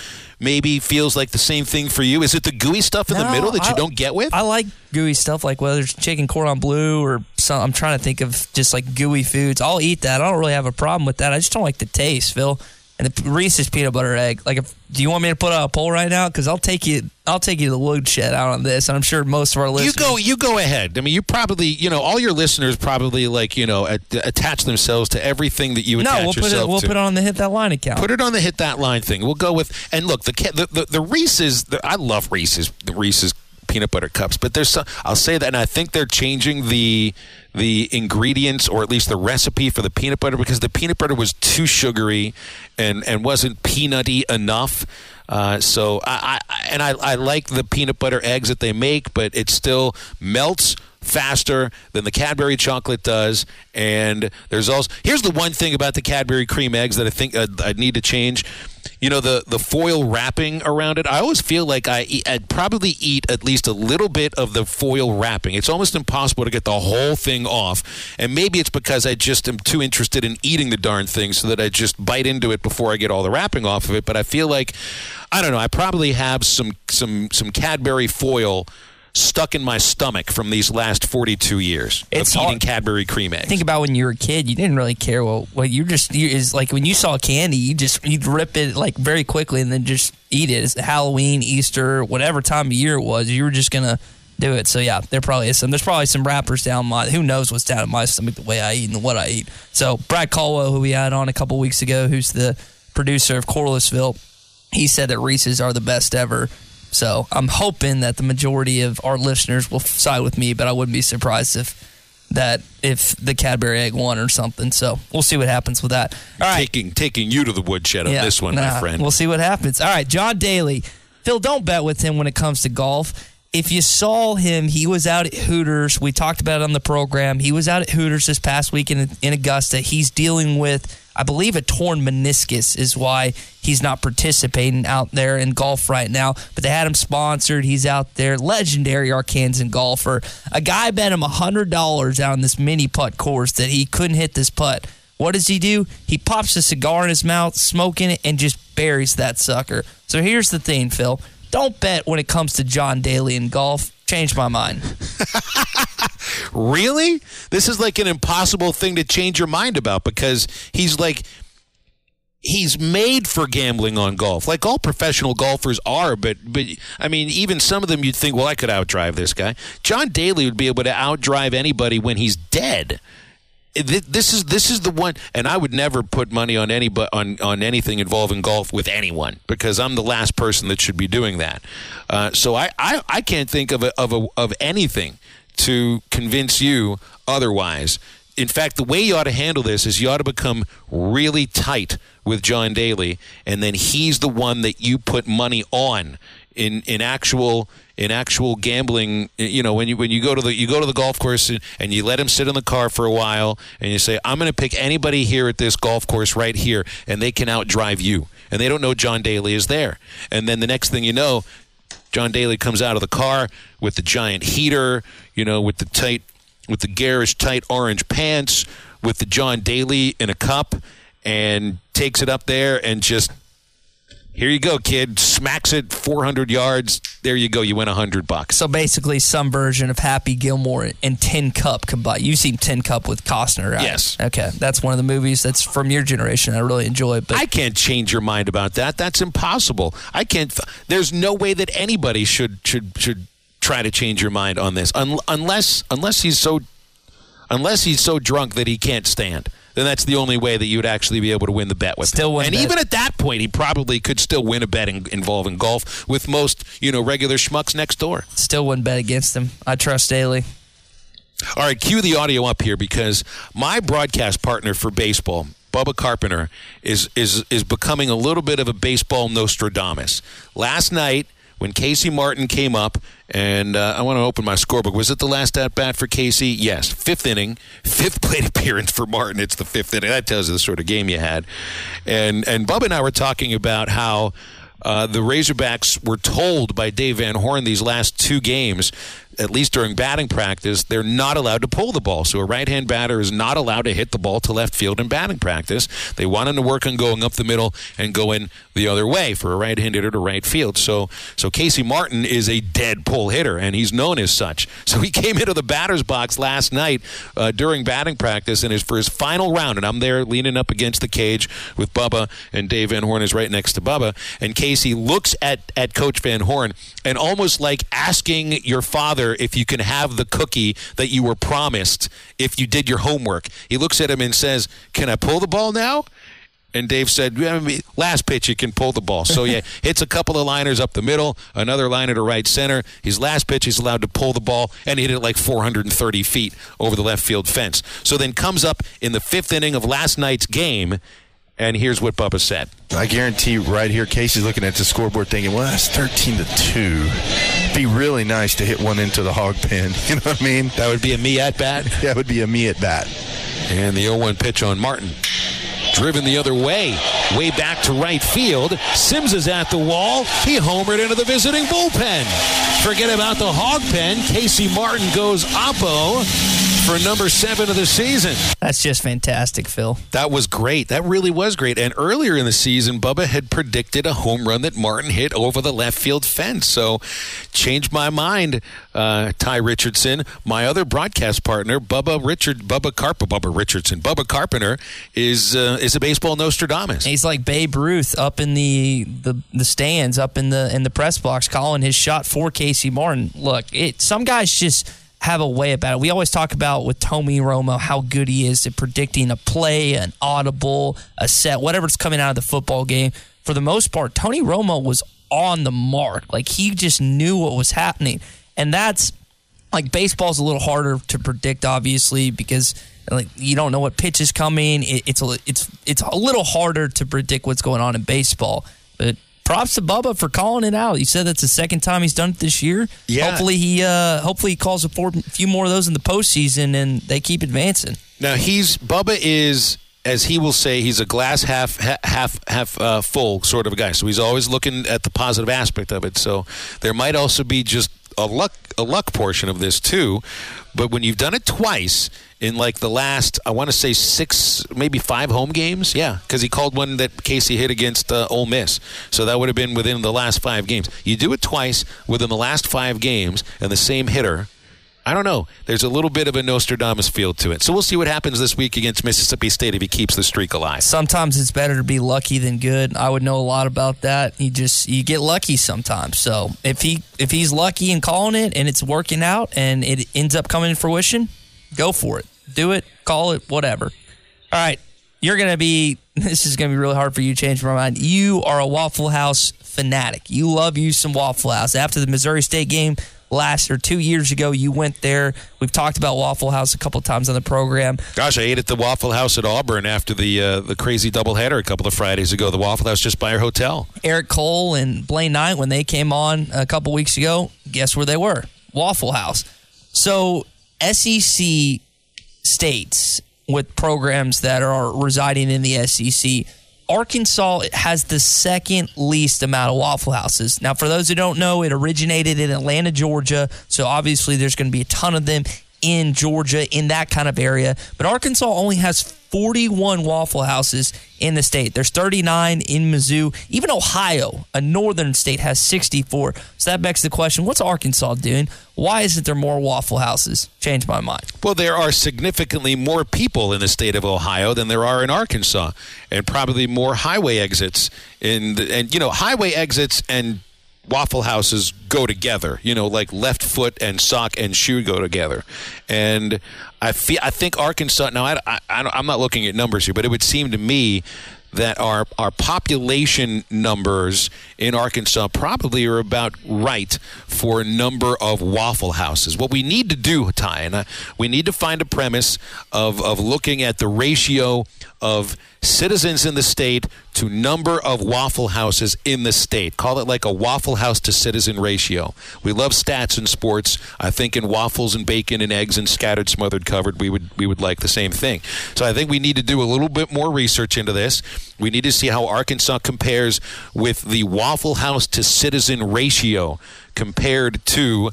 maybe feels like the same thing for you? Is it the gooey stuff in no, the middle that you don't get with? I like gooey stuff, like whether it's chicken cordon bleu or some. I'm trying to think of just like gooey foods. I'll eat that. I don't really have a problem with that. I just don't like the taste, Phil. And the Reese's peanut butter egg. Like, if, do you want me to put out a poll right now? Because I'll take you. I'll take you to the woodshed out on this, and I'm sure most of our listeners. You go. You go ahead. I mean, you probably, you know, all your listeners probably like, you know, attach themselves to everything that you attach no, we'll put it. We'll to. put it on the hit that line account. Put it on the hit that line thing. We'll go with and look the the the, the Reese's. The, I love Reese's. The Reese's peanut butter cups. But there's some, I'll say that, and I think they're changing the the ingredients or at least the recipe for the peanut butter because the peanut butter was too sugary and and wasn't peanutty enough. Uh, so I, I and I, I like the peanut butter eggs that they make, but it still melts faster than the Cadbury chocolate does. And there's also here's the one thing about the Cadbury cream eggs that I think uh, I'd, I'd need to change you know the the foil wrapping around it. I always feel like I eat, I'd probably eat at least a little bit of the foil wrapping. It's almost impossible to get the whole thing off, and maybe it's because I just am too interested in eating the darn thing, so that I just bite into it before I get all the wrapping off of it. But I feel like I don't know. I probably have some some some Cadbury foil stuck in my stomach from these last 42 years it's of eating. Cadbury cream eggs. Think about when you were a kid, you didn't really care what what you just you, is like when you saw candy, you just you'd rip it like very quickly and then just eat it. It's Halloween, Easter, whatever time of year it was, you were just gonna do it. So yeah, there probably is some. There's probably some wrappers down my. Who knows what's down in my stomach the way I eat and what I eat. So Brad Caldwell, who we had on a couple weeks ago, who's the producer of Corlissville, he said that Reese's are the best ever. So I'm hoping that the majority of our listeners will side with me, but I wouldn't be surprised if that if the Cadbury egg won or something. So we'll see what happens with that. All right, taking taking you to the woodshed on yeah, this one, nah, my friend. We'll see what happens. All right, John Daly, Phil, don't bet with him when it comes to golf. If you saw him, he was out at Hooters. We talked about it on the program. He was out at Hooters this past week in, in Augusta. He's dealing with I believe a torn meniscus is why he's not participating out there in golf right now. But they had him sponsored. He's out there, legendary Arkansan golfer. A guy bet him hundred dollars out on this mini putt course that he couldn't hit this putt. What does he do? He pops a cigar in his mouth, smoking it, and just buries that sucker. So here's the thing, Phil. Don't bet when it comes to John Daly in golf. Changed my mind. Really? This is like an impossible thing to change your mind about because he's like he's made for gambling on golf, like all professional golfers are. But but I mean, even some of them you'd think, well, I could outdrive this guy. John Daly would be able to outdrive anybody when he's dead. This is this is the one, and I would never put money on any on on anything involving golf with anyone because I'm the last person that should be doing that. Uh, so I, I I can't think of a, of a, of anything to convince you otherwise. In fact, the way you ought to handle this is you ought to become really tight with John Daly, and then he's the one that you put money on in in actual in actual gambling you know when you when you go to the you go to the golf course and, and you let him sit in the car for a while and you say I'm going to pick anybody here at this golf course right here and they can outdrive you. And they don't know John Daly is there. And then the next thing you know John Daly comes out of the car with the giant heater you know with the tight with the garish tight orange pants with the John Daly in a cup and takes it up there and just here you go, kid. Smacks it 400 yards. There you go. You win 100 bucks. So basically, some version of Happy Gilmore and Tin Cup combined. You've seen Tin Cup with Costner, right? Yes. Okay, that's one of the movies that's from your generation. I really enjoy. It. But I can't change your mind about that. That's impossible. I can't. There's no way that anybody should should should try to change your mind on this, Un- unless unless he's so unless he's so drunk that he can't stand then that's the only way that you would actually be able to win the bet with still him. win and bet. even at that point, he probably could still win a bet in, involving golf with most you know regular schmucks next door. Still wouldn't bet against him. I trust Daly. All right, cue the audio up here because my broadcast partner for baseball. Bubba Carpenter is is is becoming a little bit of a baseball Nostradamus. Last night, when Casey Martin came up, and uh, I want to open my scorebook. Was it the last at bat for Casey? Yes. Fifth inning, fifth plate appearance for Martin. It's the fifth inning. That tells you the sort of game you had. And and Bubba and I were talking about how uh, the Razorbacks were told by Dave Van Horn these last two games, at least during batting practice, they're not allowed to pull the ball. So a right hand batter is not allowed to hit the ball to left field in batting practice. They want him to work on going up the middle and going the other way for a right hand hitter to right field. So so Casey Martin is a dead pull hitter, and he's known as such. So he came into the batter's box last night uh, during batting practice, and his for his final round, and I'm there leaning up against the cage with Bubba, and Dave Van Horn is right next to Bubba, and Casey looks at at Coach Van Horn and almost like asking your father if you can have the cookie that you were promised if you did your homework. He looks at him and says, "Can I pull the ball now?" And Dave said, "Yeah, I mean, last pitch he can pull the ball. So yeah, hits a couple of liners up the middle, another liner to right center. His last pitch he's allowed to pull the ball and hit it like 430 feet over the left field fence. So then comes up in the fifth inning of last night's game, and here's what Bubba said. I guarantee right here, Casey's looking at the scoreboard thinking, well, that's 13 to 2. Be really nice to hit one into the hog pen. You know what I mean? That would be a me at bat? that would be a me at bat. And the 0 1 pitch on Martin. Driven the other way, way back to right field. Sims is at the wall. He homered into the visiting bullpen. Forget about the hog pen. Casey Martin goes oppo for number seven of the season. That's just fantastic, Phil. That was great. That really was great. And earlier in the season, Bubba had predicted a home run that Martin hit over the left field fence. So, changed my mind. Uh, Tye Richardson, my other broadcast partner, Bubba Richard, Bubba Carp, Bubba Richardson, Bubba Carpenter is uh, is a baseball Nostradamus. He's like Babe Ruth up in the, the the stands, up in the in the press box, calling his shot for Casey Martin. Look, it some guys just have a way about it. We always talk about with Tommy Romo how good he is at predicting a play, an audible, a set, whatever's coming out of the football game. For the most part, Tony Romo was on the mark. Like he just knew what was happening. And that's like baseball's a little harder to predict, obviously, because like you don't know what pitch is coming. It, it's a it's it's a little harder to predict what's going on in baseball. But props to Bubba for calling it out. You said that's the second time he's done it this year. Yeah. Hopefully he uh hopefully he calls a few more of those in the postseason and they keep advancing. Now he's Bubba is as he will say he's a glass half half half uh, full sort of a guy. So he's always looking at the positive aspect of it. So there might also be just a luck a luck portion of this too. But when you've done it twice in like the last, I want to say six, maybe five home games. Yeah, because he called one that Casey hit against uh, Ole Miss. So that would have been within the last five games. You do it twice within the last five games, and the same hitter. I don't know. There's a little bit of a Nostradamus feel to it. So we'll see what happens this week against Mississippi State if he keeps the streak alive. Sometimes it's better to be lucky than good. I would know a lot about that. You just you get lucky sometimes. So if he if he's lucky in calling it and it's working out and it ends up coming to fruition, go for it. Do it, call it, whatever. All right. You're gonna be this is gonna be really hard for you to change my mind. You are a Waffle House fanatic. You love you some Waffle House. After the Missouri State game, last or two years ago. You went there. We've talked about Waffle House a couple times on the program. Gosh, I ate at the Waffle House at Auburn after the uh, the crazy doubleheader a couple of Fridays ago. The Waffle House just by our hotel. Eric Cole and Blaine Knight, when they came on a couple weeks ago, guess where they were? Waffle House. So SEC states with programs that are residing in the SEC Arkansas has the second least amount of Waffle Houses. Now, for those who don't know, it originated in Atlanta, Georgia. So obviously, there's going to be a ton of them in Georgia, in that kind of area. But Arkansas only has 41 Waffle Houses in the state. There's 39 in Mizzou. Even Ohio, a northern state, has 64. So that begs the question what's Arkansas doing? Why isn't there more Waffle Houses? Change my mind. Well, there are significantly more people in the state of Ohio than there are in Arkansas, and probably more highway exits. In the, and you know, highway exits and Waffle Houses go together. You know, like left foot and sock and shoe go together. And I feel I think Arkansas. Now I, I I'm not looking at numbers here, but it would seem to me that our our population numbers in Arkansas probably are about right for a number of Waffle Houses. What we need to do, Tye, and I, we need to find a premise of of looking at the ratio of citizens in the state to number of waffle houses in the state. Call it like a waffle house to citizen ratio. We love stats in sports. I think in waffles and bacon and eggs and scattered, smothered, covered, we would we would like the same thing. So I think we need to do a little bit more research into this. We need to see how Arkansas compares with the waffle house to citizen ratio compared to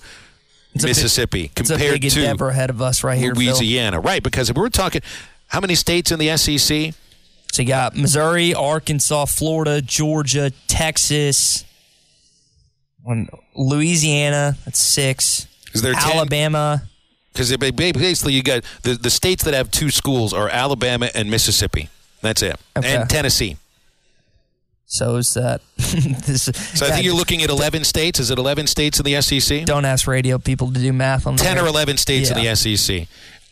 It's a big- Mississippi It's a compared big to endeavor ahead of us right here, Phil. Louisiana, right? Because if we're talking, how many states in the SEC? So you got Missouri, Arkansas, Florida, Georgia, Texas, Louisiana. That's six. Is there Alabama? Because basically, you got the, the states that have two schools are Alabama and Mississippi. That's it, Okay. and Tennessee. So is that? this, So I think you're looking at 11 states. Is it 11 states in the SEC? Don't ask radio people to do math on 10 there. or 11 states Yeah. in the SEC.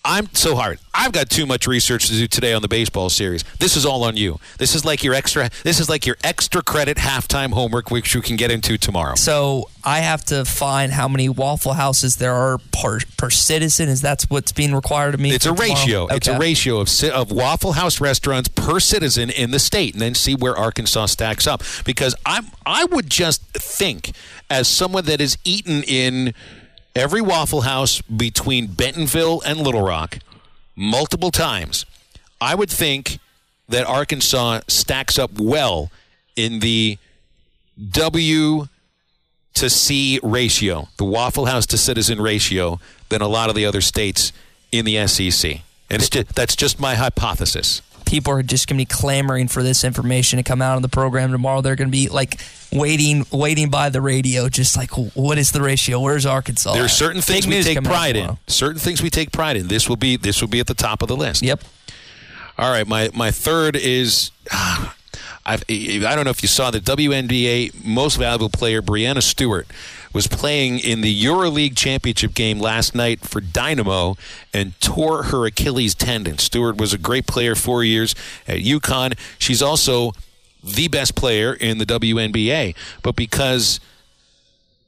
I'm so hard. I've got too much research to do today on the baseball series. This is all on you. This is like your extra. This is like your extra credit halftime homework, which you can get into tomorrow. So I have to find how many Waffle Houses there are per, per citizen. Is that what's being required of me? It's a tomorrow? ratio. It's a ratio of of Waffle House restaurants per citizen in the state, and then see where Arkansas stacks up. Because I'm I would just think, as someone that has eaten in every Waffle House between Bentonville and Little Rock multiple times, I would think that Arkansas stacks up well in the W to C ratio, the Waffle House to citizen ratio, than a lot of the other states in the SEC. And just, that's just my hypothesis. People are just going to be clamoring for this information to come out on the program tomorrow. They're going to be like waiting, waiting by the radio, just like, what is the ratio? Where's Arkansas? There are at? certain things Big we take pride in. Certain things we take pride in. This will be this will be at the top of the list. Yep. All right, my my third is ah, I've, I don't know if you saw the WNBA most valuable player Breanna Stewart was playing in the EuroLeague championship game last night for Dynamo and tore her Achilles tendon. Stewart was a great player four years at UConn. She's also the best player in the WNBA, but because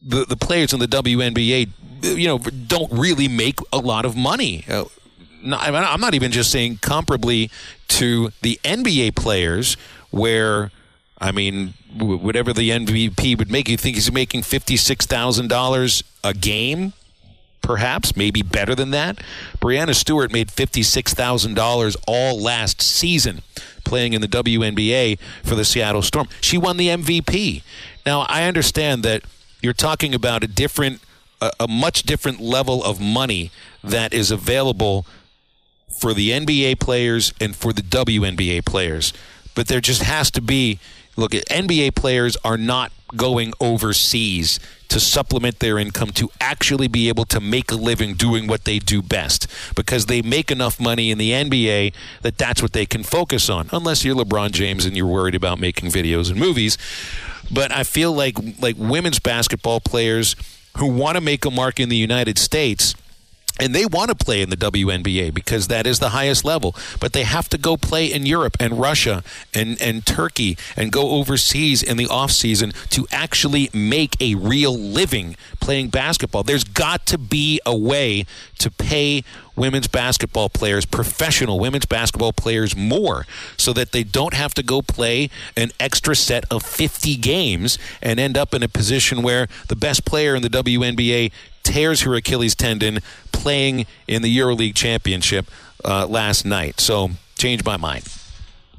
the the players in the WNBA, you know, don't really make a lot of money. Uh, I'm not even just saying comparably to the NBA players, where I mean, whatever the MVP would make, you think he's making fifty six thousand dollars a game. Perhaps, maybe better than that. Breanna Stewart made $56,000 all last season playing in the WNBA for the Seattle Storm. She won the MVP. Now, I understand that you're talking about a different, a, a much different level of money that is available for the NBA players and for the WNBA players. But there just has to be look NBA players are not going overseas to supplement their income to actually be able to make a living doing what they do best. Because they make enough money in the NBA that that's what they can focus on unless you're LeBron James and you're worried about making videos and movies. But I feel like like women's basketball players who want to make a mark in the United States and they want to play in the WNBA because that is the highest level. But they have to go play in Europe and Russia and, and Turkey and go overseas in the off season to actually make a real living playing basketball. There's got to be a way to pay women's basketball players, professional women's basketball players, more so that they don't have to go play an extra set of 50 games and end up in a position where the best player in the WNBA tears her Achilles tendon playing in the EuroLeague Championship uh, last night. So, changed my mind.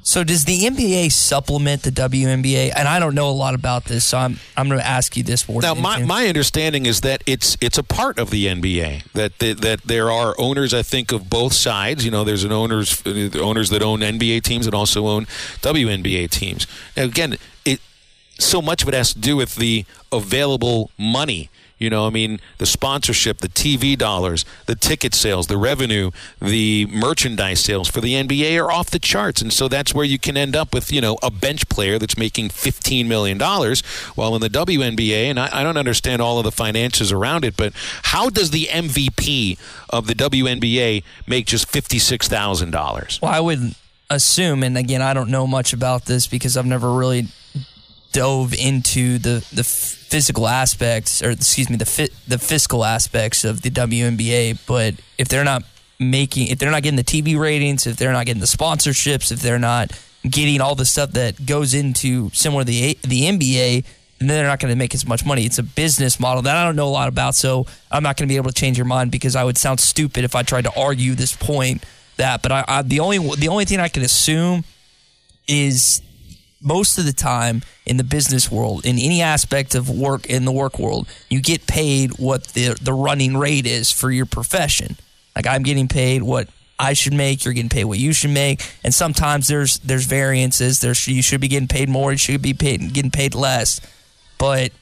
So does the NBA supplement the WNBA? And I don't know a lot about this, so I'm I'm going to ask you this. More now, my, my understanding is that it's it's a part of the NBA that the, that there are owners, I think, of both sides. You know, there's an owners owners that own NBA teams and also own WNBA teams. Now, again, it so much of it has to do with the available money you know, I mean, the sponsorship, the TV dollars, the ticket sales, the revenue, the merchandise sales for the NBA are off the charts. And so that's where you can end up with, you know, a bench player that's making $15 million. While in the WNBA, and I, I don't understand all of the finances around it, but how does the MVP of the WNBA make just $56,000? Well, I would assume, and again, I don't know much about this because I've never really dove into the the physical aspects, or excuse me, the fit, the fiscal aspects of the WNBA. But if they're not making, if they're not getting the TV ratings, if they're not getting the sponsorships, if they're not getting all the stuff that goes into similar to the the NBA, then they're not going to make as much money. It's a business model that I don't know a lot about, so I'm not going to be able to change your mind because I would sound stupid if I tried to argue this point. That, but I, I the only the only thing I can assume is most of the time in the business world, in any aspect of work in the work world, you get paid what the the running rate is for your profession. Like I'm getting paid what I should make, you're getting paid what you should make, and sometimes there's there's variances. There's you should be getting paid more, you should be paid getting paid less. But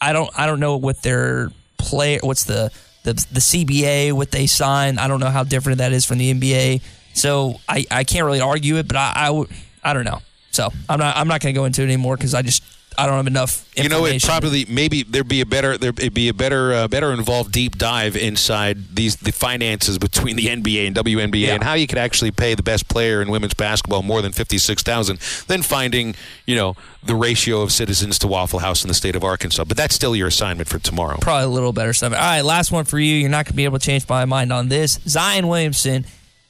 I don't I don't know what their play what's the the the CBA what they sign. I don't know how different that is from the NBA. So I, I can't really argue it, but I, I, I don't know. So I'm not I'm not going to go into it anymore because I just I don't have enough. Information. You know, it probably maybe there'd be a better there'd be a better uh, better involved deep dive inside these the finances between the NBA and WNBA yeah. and how you could actually pay the best player in women's basketball more than fifty six thousand than finding you know the ratio of citizens to Waffle House in the state of Arkansas. But that's still your assignment for tomorrow. Probably a little better stuff. All right, last one for you. You're not going to be able to change my mind on this. Zion Williamson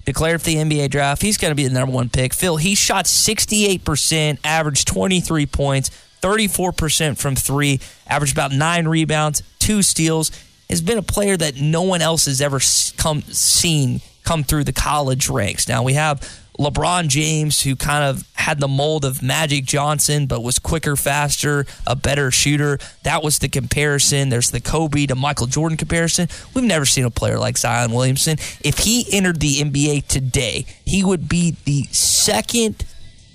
declared for the NBA draft. He's going to be the number one pick. Phil, he shot 68%, averaged 23 points, 34% from three, averaged about nine rebounds, two steals. Has been a player that no one else has ever come seen come through the college ranks. Now we have LeBron James, who kind of had the mold of Magic Johnson, but was quicker, faster, a better shooter. That was the comparison. There's the Kobe to Michael Jordan comparison. We've never seen a player like Zion Williamson. If he entered the NBA today, he would be the second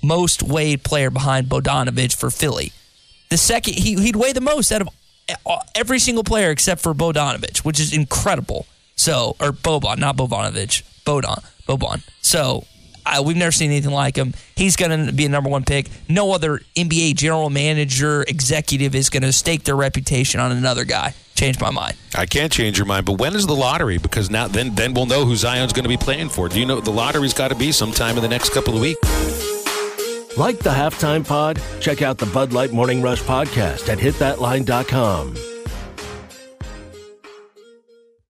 most weighed player behind Bogdanovich for Philly. The second, he, he'd weigh the most out of uh, every single player except for Bogdanovich, which is incredible. So, or Boban, not Bogdanovich, Boban, Boban. So I, we've never seen anything like him. He's going to be a number one pick. No other NBA general manager, executive is going to stake their reputation on another guy. Change my mind. I can't change your mind, but when is the lottery? Because now then then we'll know who Zion's going to be playing for. Do you know the lottery's got to be sometime in the next couple of weeks? Like the halftime pod? Check out the Bud Light Morning Rush podcast at hitthatline.com.